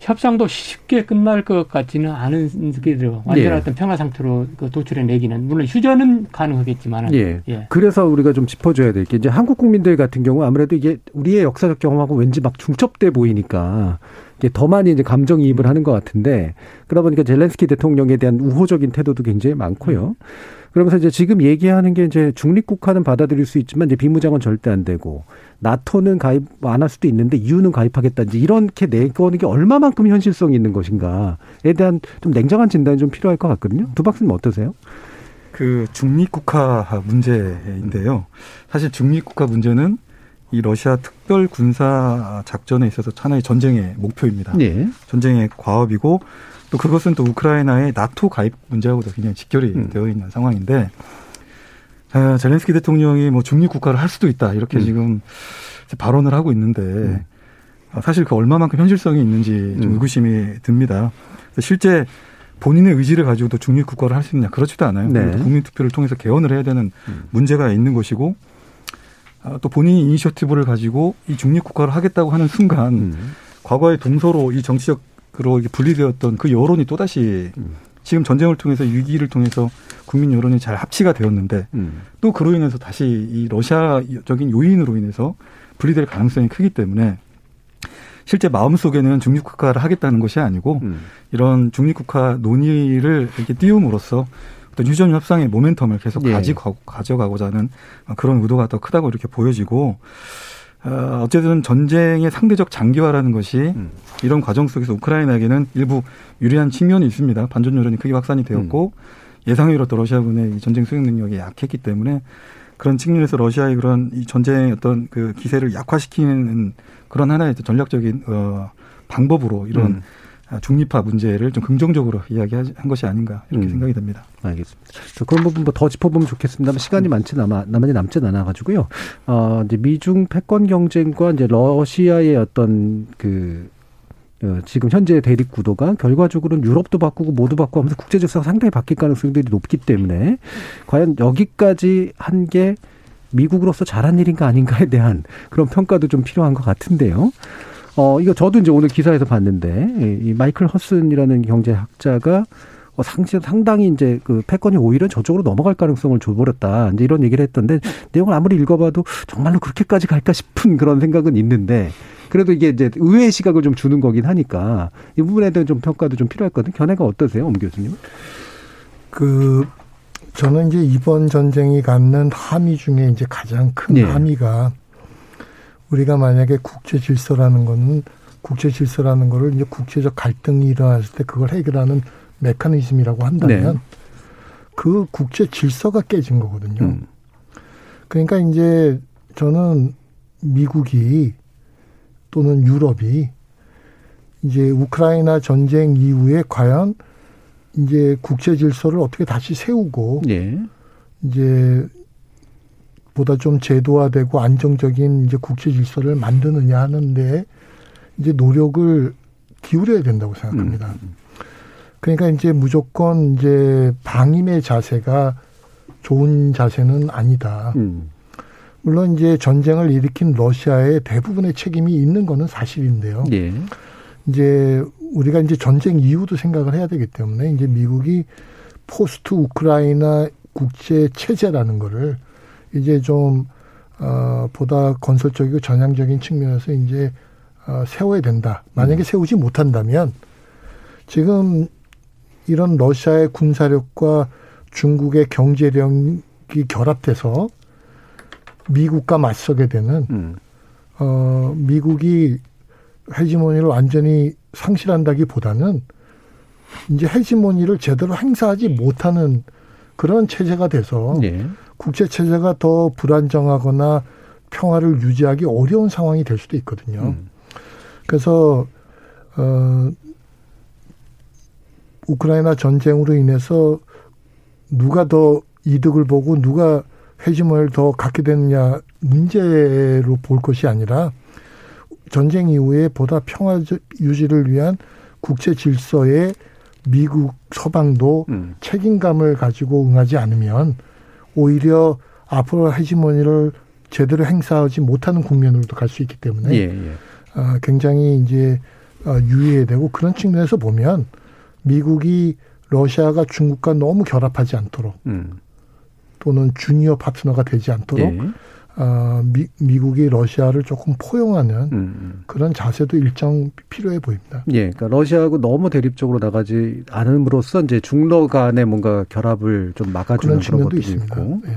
협상도 쉽게 끝날 것 같지는 않은 게 들어 완전한 예. 어떤 평화 상태로 그 도출해 내기는 물론 휴전은 가능하겠지만 예. 예. 그래서 우리가 좀 짚어줘야 될 게 이제 한국 국민들 같은 경우 아무래도 이게 우리의 역사적 경험하고 왠지 막 중첩돼 보이니까 이게 더 많이 이제 감정이입을 하는 것 같은데 그러다 보니까 젤렌스키 대통령에 대한 우호적인 태도도 굉장히 많고요. 음. 그러면서 이제 지금 얘기하는 게 이제 중립국화는 받아들일 수 있지만 이제 비무장은 절대 안 되고 나토는 가입 안 할 수도 있는데 이유는 가입하겠다 이제 이렇게 내거는 게 얼마만큼 현실성이 있는 것인가에 대한 좀 냉정한 진단이 좀 필요할 것 같거든요. 두 박사님 어떠세요? 그 중립국화 문제인데요. 사실 중립국화 문제는 이 러시아 특별 군사 작전에 있어서 하나의 전쟁의 목표입니다. 네. 전쟁의 과업이고 또 그것은 또 우크라이나의 나토 가입 문제하고도 굉장히 직결이 음. 되어 있는 상황인데 아, 젤렌스키 대통령이 뭐 중립 국가를 할 수도 있다 이렇게 음. 지금 발언을 하고 있는데 음. 사실 그 얼마만큼 현실성이 있는지 좀 음. 의구심이 듭니다. 실제 본인의 의지를 가지고도 중립 국가를 할 수 있느냐 그렇지도 않아요. 네. 국민 투표를 통해서 개헌을 해야 되는 음. 문제가 있는 것이고 아, 또 본인이 이니셔티브를 가지고 이 중립 국가를 하겠다고 하는 순간 음. 과거의 동서로 이 정치적 그로 분리되었던 그 여론이 또다시 음. 지금 전쟁을 통해서 위기를 통해서 국민 여론이 잘 합치가 되었는데 음. 또 그로 인해서 다시 이 러시아적인 요인으로 인해서 분리될 가능성이 크기 때문에 실제 마음속에는 중립국가를 하겠다는 것이 아니고 음. 이런 중립국가 논의를 이렇게 띄움으로써 어떤 유전 협상의 모멘텀을 계속 예. 가지고 가져가고자 하는 그런 의도가 더 크다고 이렇게 보여지고 어, 어쨌든 전쟁의 상대적 장기화라는 것이 음. 이런 과정 속에서 우크라이나에게는 일부 유리한 측면이 있습니다. 반전 여론이 크게 확산이 되었고 음. 예상외로 또 러시아군의 전쟁 수행 능력이 약했기 때문에 그런 측면에서 러시아의 그런 이 전쟁의 어떤 그 기세를 약화시키는 그런 하나의 전략적인 어 방법으로 이런 음. 아, 중립화 문제를 좀 긍정적으로 이야기한 것이 아닌가 이렇게 음. 생각이 됩니다. 알겠습니다. 그런 부분 뭐더 짚어보면 좋겠습니다만 시간이 음. 많지 남아 남아지 남진 않아 가지고요. 어 이제 미중 패권 경쟁과 이제 러시아의 어떤 그 어, 지금 현재 대립 구도가 결과적으로는 유럽도 바꾸고 모두 바꾸고 하면서 국제 질서가 상당히 바뀔 가능성들이 높기 때문에 과연 여기까지 한 게 미국으로서 잘한 일인가 아닌가에 대한 그런 평가도 좀 필요한 것 같은데요. 어, 이거 저도 이제 오늘 기사에서 봤는데, 이 마이클 허슨이라는 경제학자가 어, 상당히 이제 그 패권이 오히려 저쪽으로 넘어갈 가능성을 줘버렸다. 이제 이런 얘기를 했던데, 내용을 아무리 읽어봐도 정말로 그렇게까지 갈까 싶은 그런 생각은 있는데, 그래도 이게 이제 의외의 시각을 좀 주는 거긴 하니까, 이 부분에 대한 좀 평가도 좀 필요했거든요. 견해가 어떠세요, 엄 교수님? 그, 저는 이제 이번 전쟁이 갖는 함의 중에 이제 가장 큰 네. 함의가 우리가 만약에 국제 질서라는 거는 국제 질서라는 거를 이제 국제적 갈등이 일어났을 때 그걸 해결하는 메커니즘이라고 한다면 네. 그 국제 질서가 깨진 거거든요. 음. 그러니까 이제 저는 미국이 또는 유럽이 이제 우크라이나 전쟁 이후에 과연 이제 국제 질서를 어떻게 다시 세우고 네. 이제 보다 좀 제도화되고 안정적인 이제 국제 질서를 만드느냐 하는데 이제 노력을 기울여야 된다고 생각합니다. 음, 음. 그러니까 이제 무조건 이제 방임의 자세가 좋은 자세는 아니다. 음. 물론 이제 전쟁을 일으킨 러시아의 대부분의 책임이 있는 거는 사실인데요. 예. 이제 우리가 이제 전쟁 이후도 생각을 해야 되기 때문에 이제 미국이 포스트 우크라이나 국제 체제라는 거를 이제 좀, 어, 보다 건설적이고 전향적인 측면에서 이제, 어, 세워야 된다. 만약에 음. 세우지 못한다면 지금 이런 러시아의 군사력과 중국의 경제력이 결합돼서 미국과 맞서게 되는, 음. 어, 미국이 헤지모니를 완전히 상실한다기 보다는 이제 헤지모니를 제대로 행사하지 못하는 그런 체제가 돼서 네. 국제 체제가 더 불안정하거나 평화를 유지하기 어려운 상황이 될 수도 있거든요. 음. 그래서 어 우크라이나 전쟁으로 인해서 누가 더 이득을 보고 누가 회심을 더 갖게 되느냐 문제로 볼 것이 아니라 전쟁 이후에 보다 평화 유지를 위한 국제 질서에 미국 서방도 음. 책임감을 가지고 응하지 않으면 오히려 앞으로 헤지모니를 제대로 행사하지 못하는 국면으로도 갈 수 있기 때문에 예, 예. 어, 굉장히 이제 어, 유의해야 되고 그런 측면에서 보면 미국이 러시아가 중국과 너무 결합하지 않도록 음. 또는 주니어 파트너가 되지 않도록 예. 어, 미, 미국이 러시아를 조금 포용하는 음, 음. 그런 자세도 일정 필요해 보입니다. 예, 그러니까 러시아하고 너무 대립적으로 나가지 않음으로써 이제 중러 간의 뭔가 결합을 좀 막아주는 그런, 그런 것도 있습니다. 있고 네.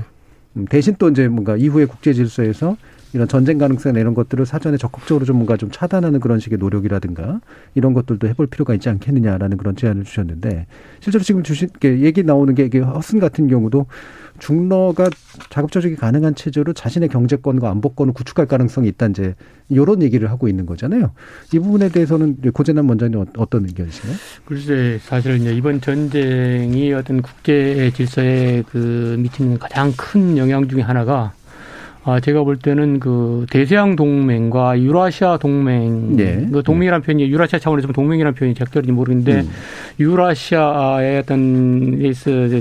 음, 대신 또 이제 뭔가 이후의 국제 질서에서 이런 전쟁 가능성이나 이런 것들을 사전에 적극적으로 좀 뭔가 좀 차단하는 그런 식의 노력이라든가 이런 것들도 해볼 필요가 있지 않겠느냐라는 그런 제안을 주셨는데 실제로 지금 주신 얘기 나오는 게 이게 허슨 같은 경우도 중러가 자급 조직이 가능한 체제로 자신의 경제권과 안보권을 구축할 가능성이 있다 이제 이런 얘기를 하고 있는 거잖아요. 이 부분에 대해서는 고재남 원장님 어떤 의견이세요? 글쎄 사실 이제 이번 전쟁이 어떤 국제 질서에 그 미치는 가장 큰 영향 중의 하나가 아, 제가 볼 때는 그 대서양 동맹과 유라시아 동맹, 네. 그 동맹이라는 표현이 유라시아 차원에서 동맹이라는 표현이 적절한지 모르겠는데 음. 유라시아의 어떤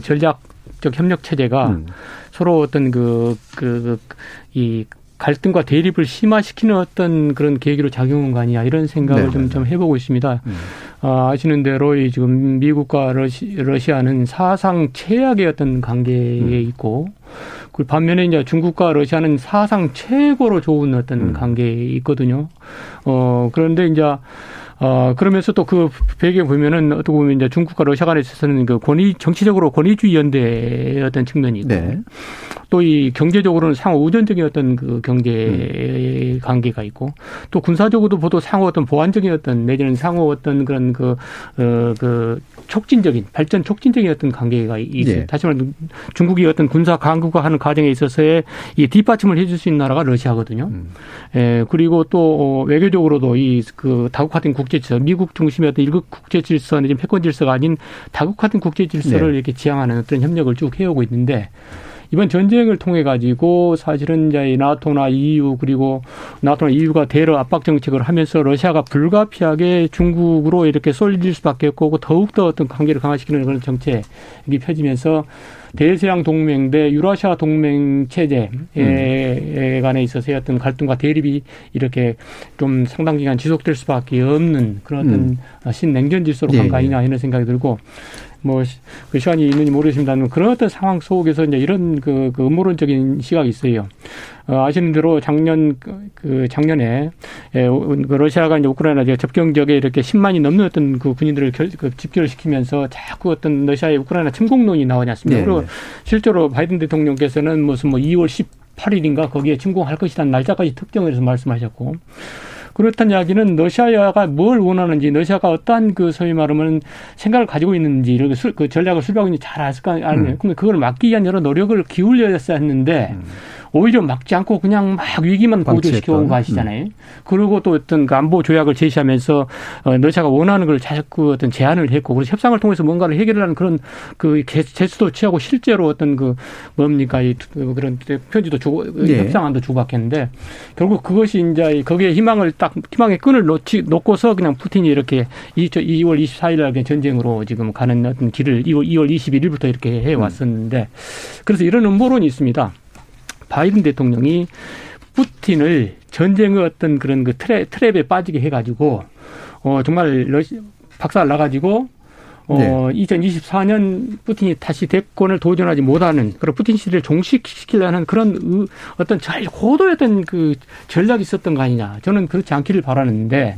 전략 적 협력 체제가 음. 서로 어떤 그, 그, 그, 이 갈등과 대립을 심화시키는 어떤 그런 계기로 작용한 거 아니냐 이런 생각을 네. 좀, 좀 해보고 있습니다. 음. 아, 아시는 대로 이 지금 미국과 러시, 러시아는 사상 최악의 어떤 관계에 음. 있고 그 반면에 이제 중국과 러시아는 사상 최고로 좋은 어떤 음. 관계에 있거든요. 어, 그런데 이제 어, 그러면서 또 그 배경 보면은 어떻게 보면 이제 중국과 러시아 간에 있어서는 그 권위, 정치적으로 권위주의 연대의 어떤 측면이 있고 네. 또 이 경제적으로는 상호 우전적인 어떤 그 경제 음. 관계가 있고 또 군사적으로도 보도 상호 어떤 보완적인 어떤 내지는 상호 어떤 그런 그, 어, 그 촉진적인 발전 촉진적인 어떤 관계가 있어요. 네. 다시 말하면 중국이 어떤 군사 강국화하는 과정에 있어서의 이 뒷받침을 해줄 수 있는 나라가 러시아거든요. 음. 예, 그리고 또 어, 외교적으로도 이 그 다국화된 국제 질서, 미국 중심의 어떤 일국 국제 질서 내지 패권 질서가 아닌 다국화된 국제 질서를 네. 이렇게 지향하는 어떤 협력을 쭉 해오고 있는데 이번 전쟁을 통해 가지고 사실은 이제 이 나토나 EU 그리고 나토나 EU가 대러 압박 정책을 하면서 러시아가 불가피하게 중국으로 이렇게 쏠릴 수밖에 없고 더욱더 어떤 관계를 강화시키는 그런 정책이 펴지면서 대서양 동맹 대 유라시아 동맹 체제에 음. 관해 있어서의 어떤 갈등과 대립이 이렇게 좀 상당 기간 지속될 수밖에 없는 그런 음. 신냉전 질서로 간거 아니냐 이런 생각이 들고 뭐 그 시간이 있는지 모르겠습니다만 그런 어떤 상황 속에서 이제 이런 그, 그 음모론적인 시각이 있어요. 어, 아시는 대로 작년 그, 그 작년에 예, 그 러시아가 이제 우크라이나 접경 지역에 이렇게 10만이 넘는 어떤 그 군인들을 결, 그 집결을 시키면서 자꾸 어떤 러시아의 우크라이나 침공론이 나오지 않습니까? 네. 그리고 네. 실제로 바이든 대통령께서는 무슨 뭐 2월 18일인가 거기에 침공할 것이라는 날짜까지 특정해서 말씀하셨고 그렇다는 이야기는 러시아가 뭘 원하는지 러시아가 어떠한 그 소위 말하면 생각을 가지고 있는지 이렇게 수, 그 전략을 수립하고 있는지 잘 알을 거 아니에요. 음. 근데 그걸 막기 위한 여러 노력을 기울여야 했는데 음. 오히려 막지 않고 그냥 막 위기만 고조시켜온 거 아시잖아요. 음. 그리고 또 어떤 그 안보 조약을 제시하면서 어, 러시아가 원하는 걸 자꾸 어떤 제안을 했고 그래서 협상을 통해서 뭔가를 해결하는 그런 그 제스도 취하고 실제로 어떤 그 뭡니까 이 그런 편지도 주고 네. 협상안도 주고받겠는데 결국 그것이 이제 거기에 희망을 딱 희망의 끈을 놓치 놓고서 그냥 푸틴이 이렇게 2월 24일 날 전쟁으로 지금 가는 어떤 길을 2월 2월 21일부터 이렇게 해 왔었는데 그래서 이런 음모론이 있습니다. 바이든 대통령이 푸틴을 전쟁의 어떤 그런 그 트랩, 트랩에 빠지게 해가지고 어 정말 러시 박살 나가지고 어 네. 2024년 푸틴이 다시 대권을 도전하지 못하는 그런 푸틴 시대를 종식시키려는 그런 의, 어떤 잘 고도였던 그 전략이 있었던 거 아니냐 저는 그렇지 않기를 바라는데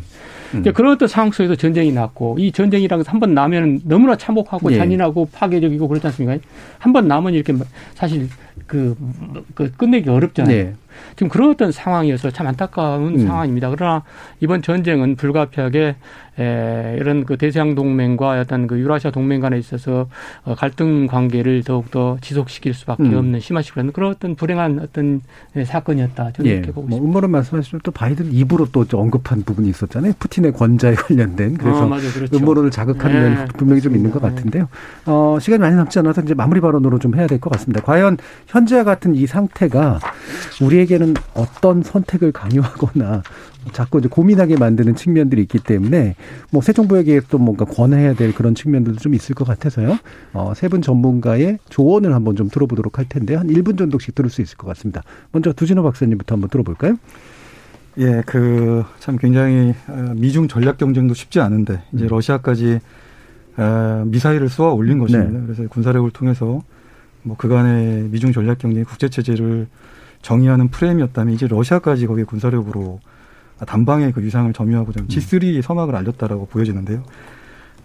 음. 그런 어떤 상황 속에서 전쟁이 났고 이 전쟁이라는 것은 한번 나면 너무나 참혹하고 네. 잔인하고 파괴적이고 그렇지 않습니까? 한 번 나면 이렇게 사실 그, 그 끝내기 어렵잖아요. 네. 지금 그런 어떤 상황이어서 참 안타까운 음. 상황입니다. 그러나 이번 전쟁은 불가피하게 에, 이런 그 대서양 동맹과 어떤 그 유라시아 동맹 간에 있어서 어, 갈등 관계를 더욱더 지속시킬 수밖에 음. 없는 심화시키는 그런 어떤 불행한 어떤 네, 사건이었다. 저는 예. 이렇게 보고 뭐 있습니다. 음모론 말씀하시면 또 바이든 입으로 또 언급한 부분이 있었잖아요. 푸틴의 권좌에 관련된 그래서 어, 그렇죠. 음모론을 자극하는 네. 면이 분명히 좀 있는 것 네. 같은데요. 어, 시간이 많이 남지 않아서 이제 마무리 발언으로 좀 해야 될 것 같습니다. 과연 현재와 같은 이 상태가 우리 에게는 어떤 선택을 강요하거나 자꾸 이제 고민하게 만드는 측면들이 있기 때문에 뭐 새 정부에게 또 뭔가 권해야 될 그런 측면들도 좀 있을 것 같아서요. 어, 세 분 전문가의 조언을 한번 좀 들어보도록 할 텐데 한 1분 정도씩 들을 수 있을 것 같습니다. 먼저 두진호 박사님부터 한번 들어볼까요? 예, 그 참 굉장히 어, 미중 전략 경쟁도 쉽지 않은데 이제 음. 러시아까지 어, 미사일을 쏘아 올린 것입니다. 네. 그래서 군사력을 통해서 뭐 그간의 미중 전략 경쟁 국제 체제를 정의하는 프레임이었다면 이제 러시아까지 거기에 군사력으로 단방에 그 위상을 점유하고 좀 G3 서막을 알렸다라고 보여지는데요.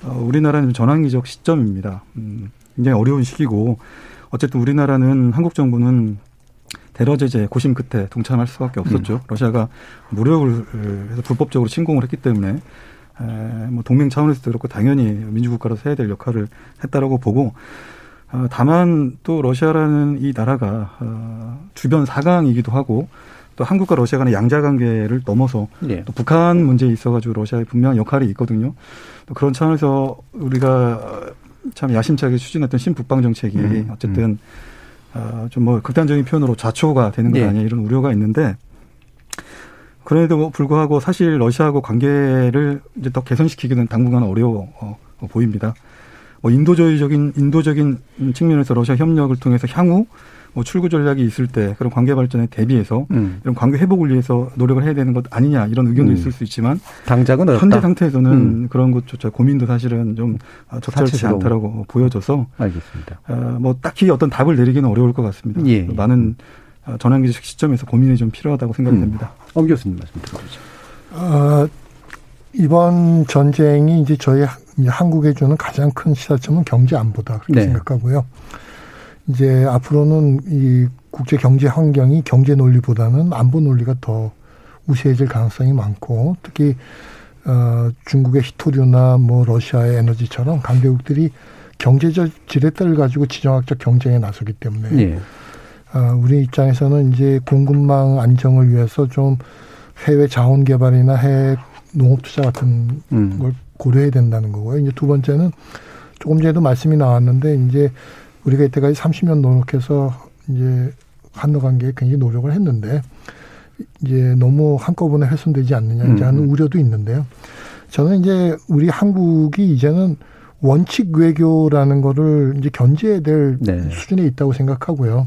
어, 우리나라는 전환기적 시점입니다. 음, 굉장히 어려운 시기고 어쨌든 우리나라는 한국 정부는 대러 제재 고심 끝에 동참할 수밖에 없었죠. 음. 러시아가 무력을 해서 불법적으로 침공을 했기 때문에 에, 뭐 동맹 차원에서도 그렇고 당연히 민주국가로서 해야 될 역할을 했다라고 보고 어, 다만 또 러시아라는 이 나라가 어, 주변 사강이기도 하고 또 한국과 러시아 간의 양자 관계를 넘어서 네. 또 북한 문제에 있어가지고 러시아의 분명한 역할이 있거든요. 또 그런 차원에서 우리가 참 야심차게 추진했던 신북방 정책이 음, 어쨌든 음. 어, 좀뭐 극단적인 표현으로 좌초가 되는 거 네. 아니냐 이런 우려가 있는데 그럼에도 불구하고 사실 러시아하고 관계를 이제 더 개선시키기는 당분간 어려워 어, 보입니다. 뭐 인도주의적인 인도적인 측면에서 러시아 협력을 통해서 향후 뭐 출구 전략이 있을 때 그런 관계 발전에 대비해서 음. 이런 관계 회복을 위해서 노력을 해야 되는 것 아니냐 이런 의견도 음. 있을 수 있지만 당장은 어렵다. 현재 상태에서는 음. 그런 것조차 고민도 사실은 좀 적절치 사치스러워. 않다라고 보여져서 알겠습니다. 어, 뭐 딱히 어떤 답을 내리기는 어려울 것 같습니다. 예. 많은 어, 전환기적 시점에서 고민이 좀 필요하다고 생각이 음. 됩니다. 엄 교수님 말씀 들어보죠. 어, 이번 전쟁이 이제 저희 한국에 주는 가장 큰 시사점은 경제 안보다 그렇게 네. 생각하고요. 이제 앞으로는 이 국제 경제 환경이 경제 논리보다는 안보 논리가 더 우세해질 가능성이 많고 특히 어 중국의 히토류나 뭐 러시아의 에너지처럼 강대국들이 경제적 지렛대를 가지고 지정학적 경쟁에 나서기 때문에 네. 어 우리 입장에서는 이제 공급망 안정을 위해서 좀 해외 자원 개발이나 해외 농업 투자 같은 음. 걸 고려해야 된다는 거고요. 이제 두 번째는 조금 전에도 말씀이 나왔는데 이제 우리가 이때까지 30년 노력해서 이제 한러 관계에 굉장히 노력을 했는데 이제 너무 한꺼번에 훼손되지 않느냐 이제 하는 음. 우려도 있는데요. 저는 이제 우리 한국이 이제는 원칙 외교라는 거를 이제 견제해야 될 네. 수준에 있다고 생각하고요.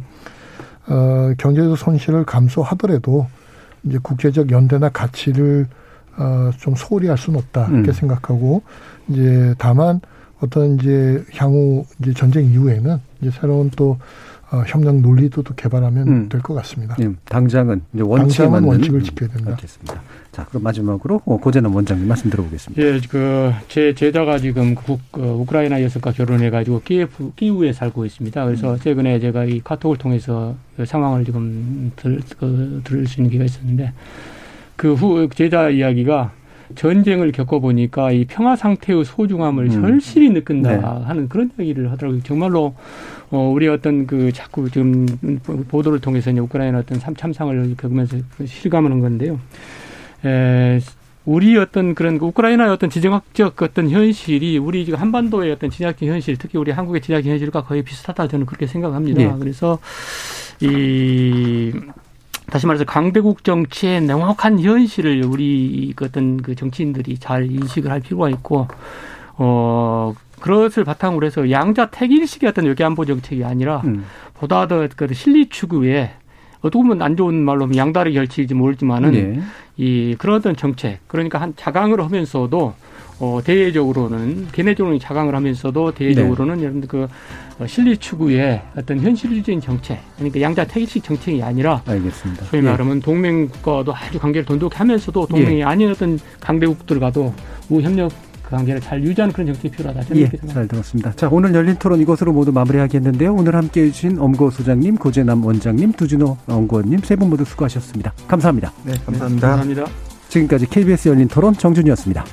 어, 경제적 손실을 감소하더라도 이제 국제적 연대나 가치를 어, 좀 소홀히 할 수는 없다. 이렇게 음. 생각하고, 이제 다만 어떤 이제 향후 이제 전쟁 이후에는 이제 새로운 또 어, 협력 논리도 또 개발하면 음. 될것 같습니다. 네, 당장은 이제 원칙에 맞는 원칙을 지켜야 된다. 알겠습니다. 자, 그럼 마지막으로 어, 고재남 원장님 말씀 들어보겠습니다. 예, 그제 제자가 지금 국, 어, 우크라이나 여성과 결혼해 가지고 키예프 키우에 살고 있습니다. 그래서 음. 최근에 제가 이 카톡을 통해서 그 상황을 지금 들, 그, 들을 수 있는 기회가 있었는데 그 후 제자 이야기가 전쟁을 겪어보니까 이 평화 상태의 소중함을 음. 절실히 느낀다 네. 하는 그런 이야기를 하더라고요. 정말로 어 우리 어떤 그 자꾸 지금 보도를 통해서 이제 우크라이나 어떤 참상을 겪으면서 실감하는 건데요. 에, 우리 어떤 그런 우크라이나의 어떤 지정학적 어떤 현실이 우리 지금 한반도의 어떤 지정학적 현실, 특히 우리 한국의 지정학적 현실과 거의 비슷하다 저는 그렇게 생각합니다. 네. 그래서 이 다시 말해서 강대국 정치의 명확한 현실을 우리 그 어떤 그 정치인들이 잘 인식을 할 필요가 있고 어 그것을 바탕으로 해서 양자 택일식의 어떤 외교안보 정책이 아니라 음. 보다 더 그 실리 추구에 어떻게 보면 안 좋은 말로 양다리 결치인지 모르지만은 네. 이 그런 어떤 정책 그러니까 한 자강을 하면서도 어, 대외적으로는 개내적으로는 자강을 하면서도 대외적으로는 네. 여러분들 그 어, 실리 추구의 어떤 현실적인 정책, 그러니까 양자 태기식 정책이 아니라 알겠습니다. 소위 예. 말하면 예. 동맹 국가와도 아주 관계를 돈독히 하면서도 동맹이 예. 아닌 어떤 강대국들과도 우협력 그 관계를 잘 유지하는 그런 정책이 필요하다. 저는 예, 잘 들었습니다. 자, 오늘 열린 토론 이것으로 모두 마무리하겠는데요. 오늘 함께해 주신 엄고 소장님, 고재남 원장님, 두준호 연구원님 세 분 모두 수고하셨습니다. 감사합니다. 네, 감사합니다. 네, 감사합니다. 지금까지 KBS 열린 토론 정준이었습니다.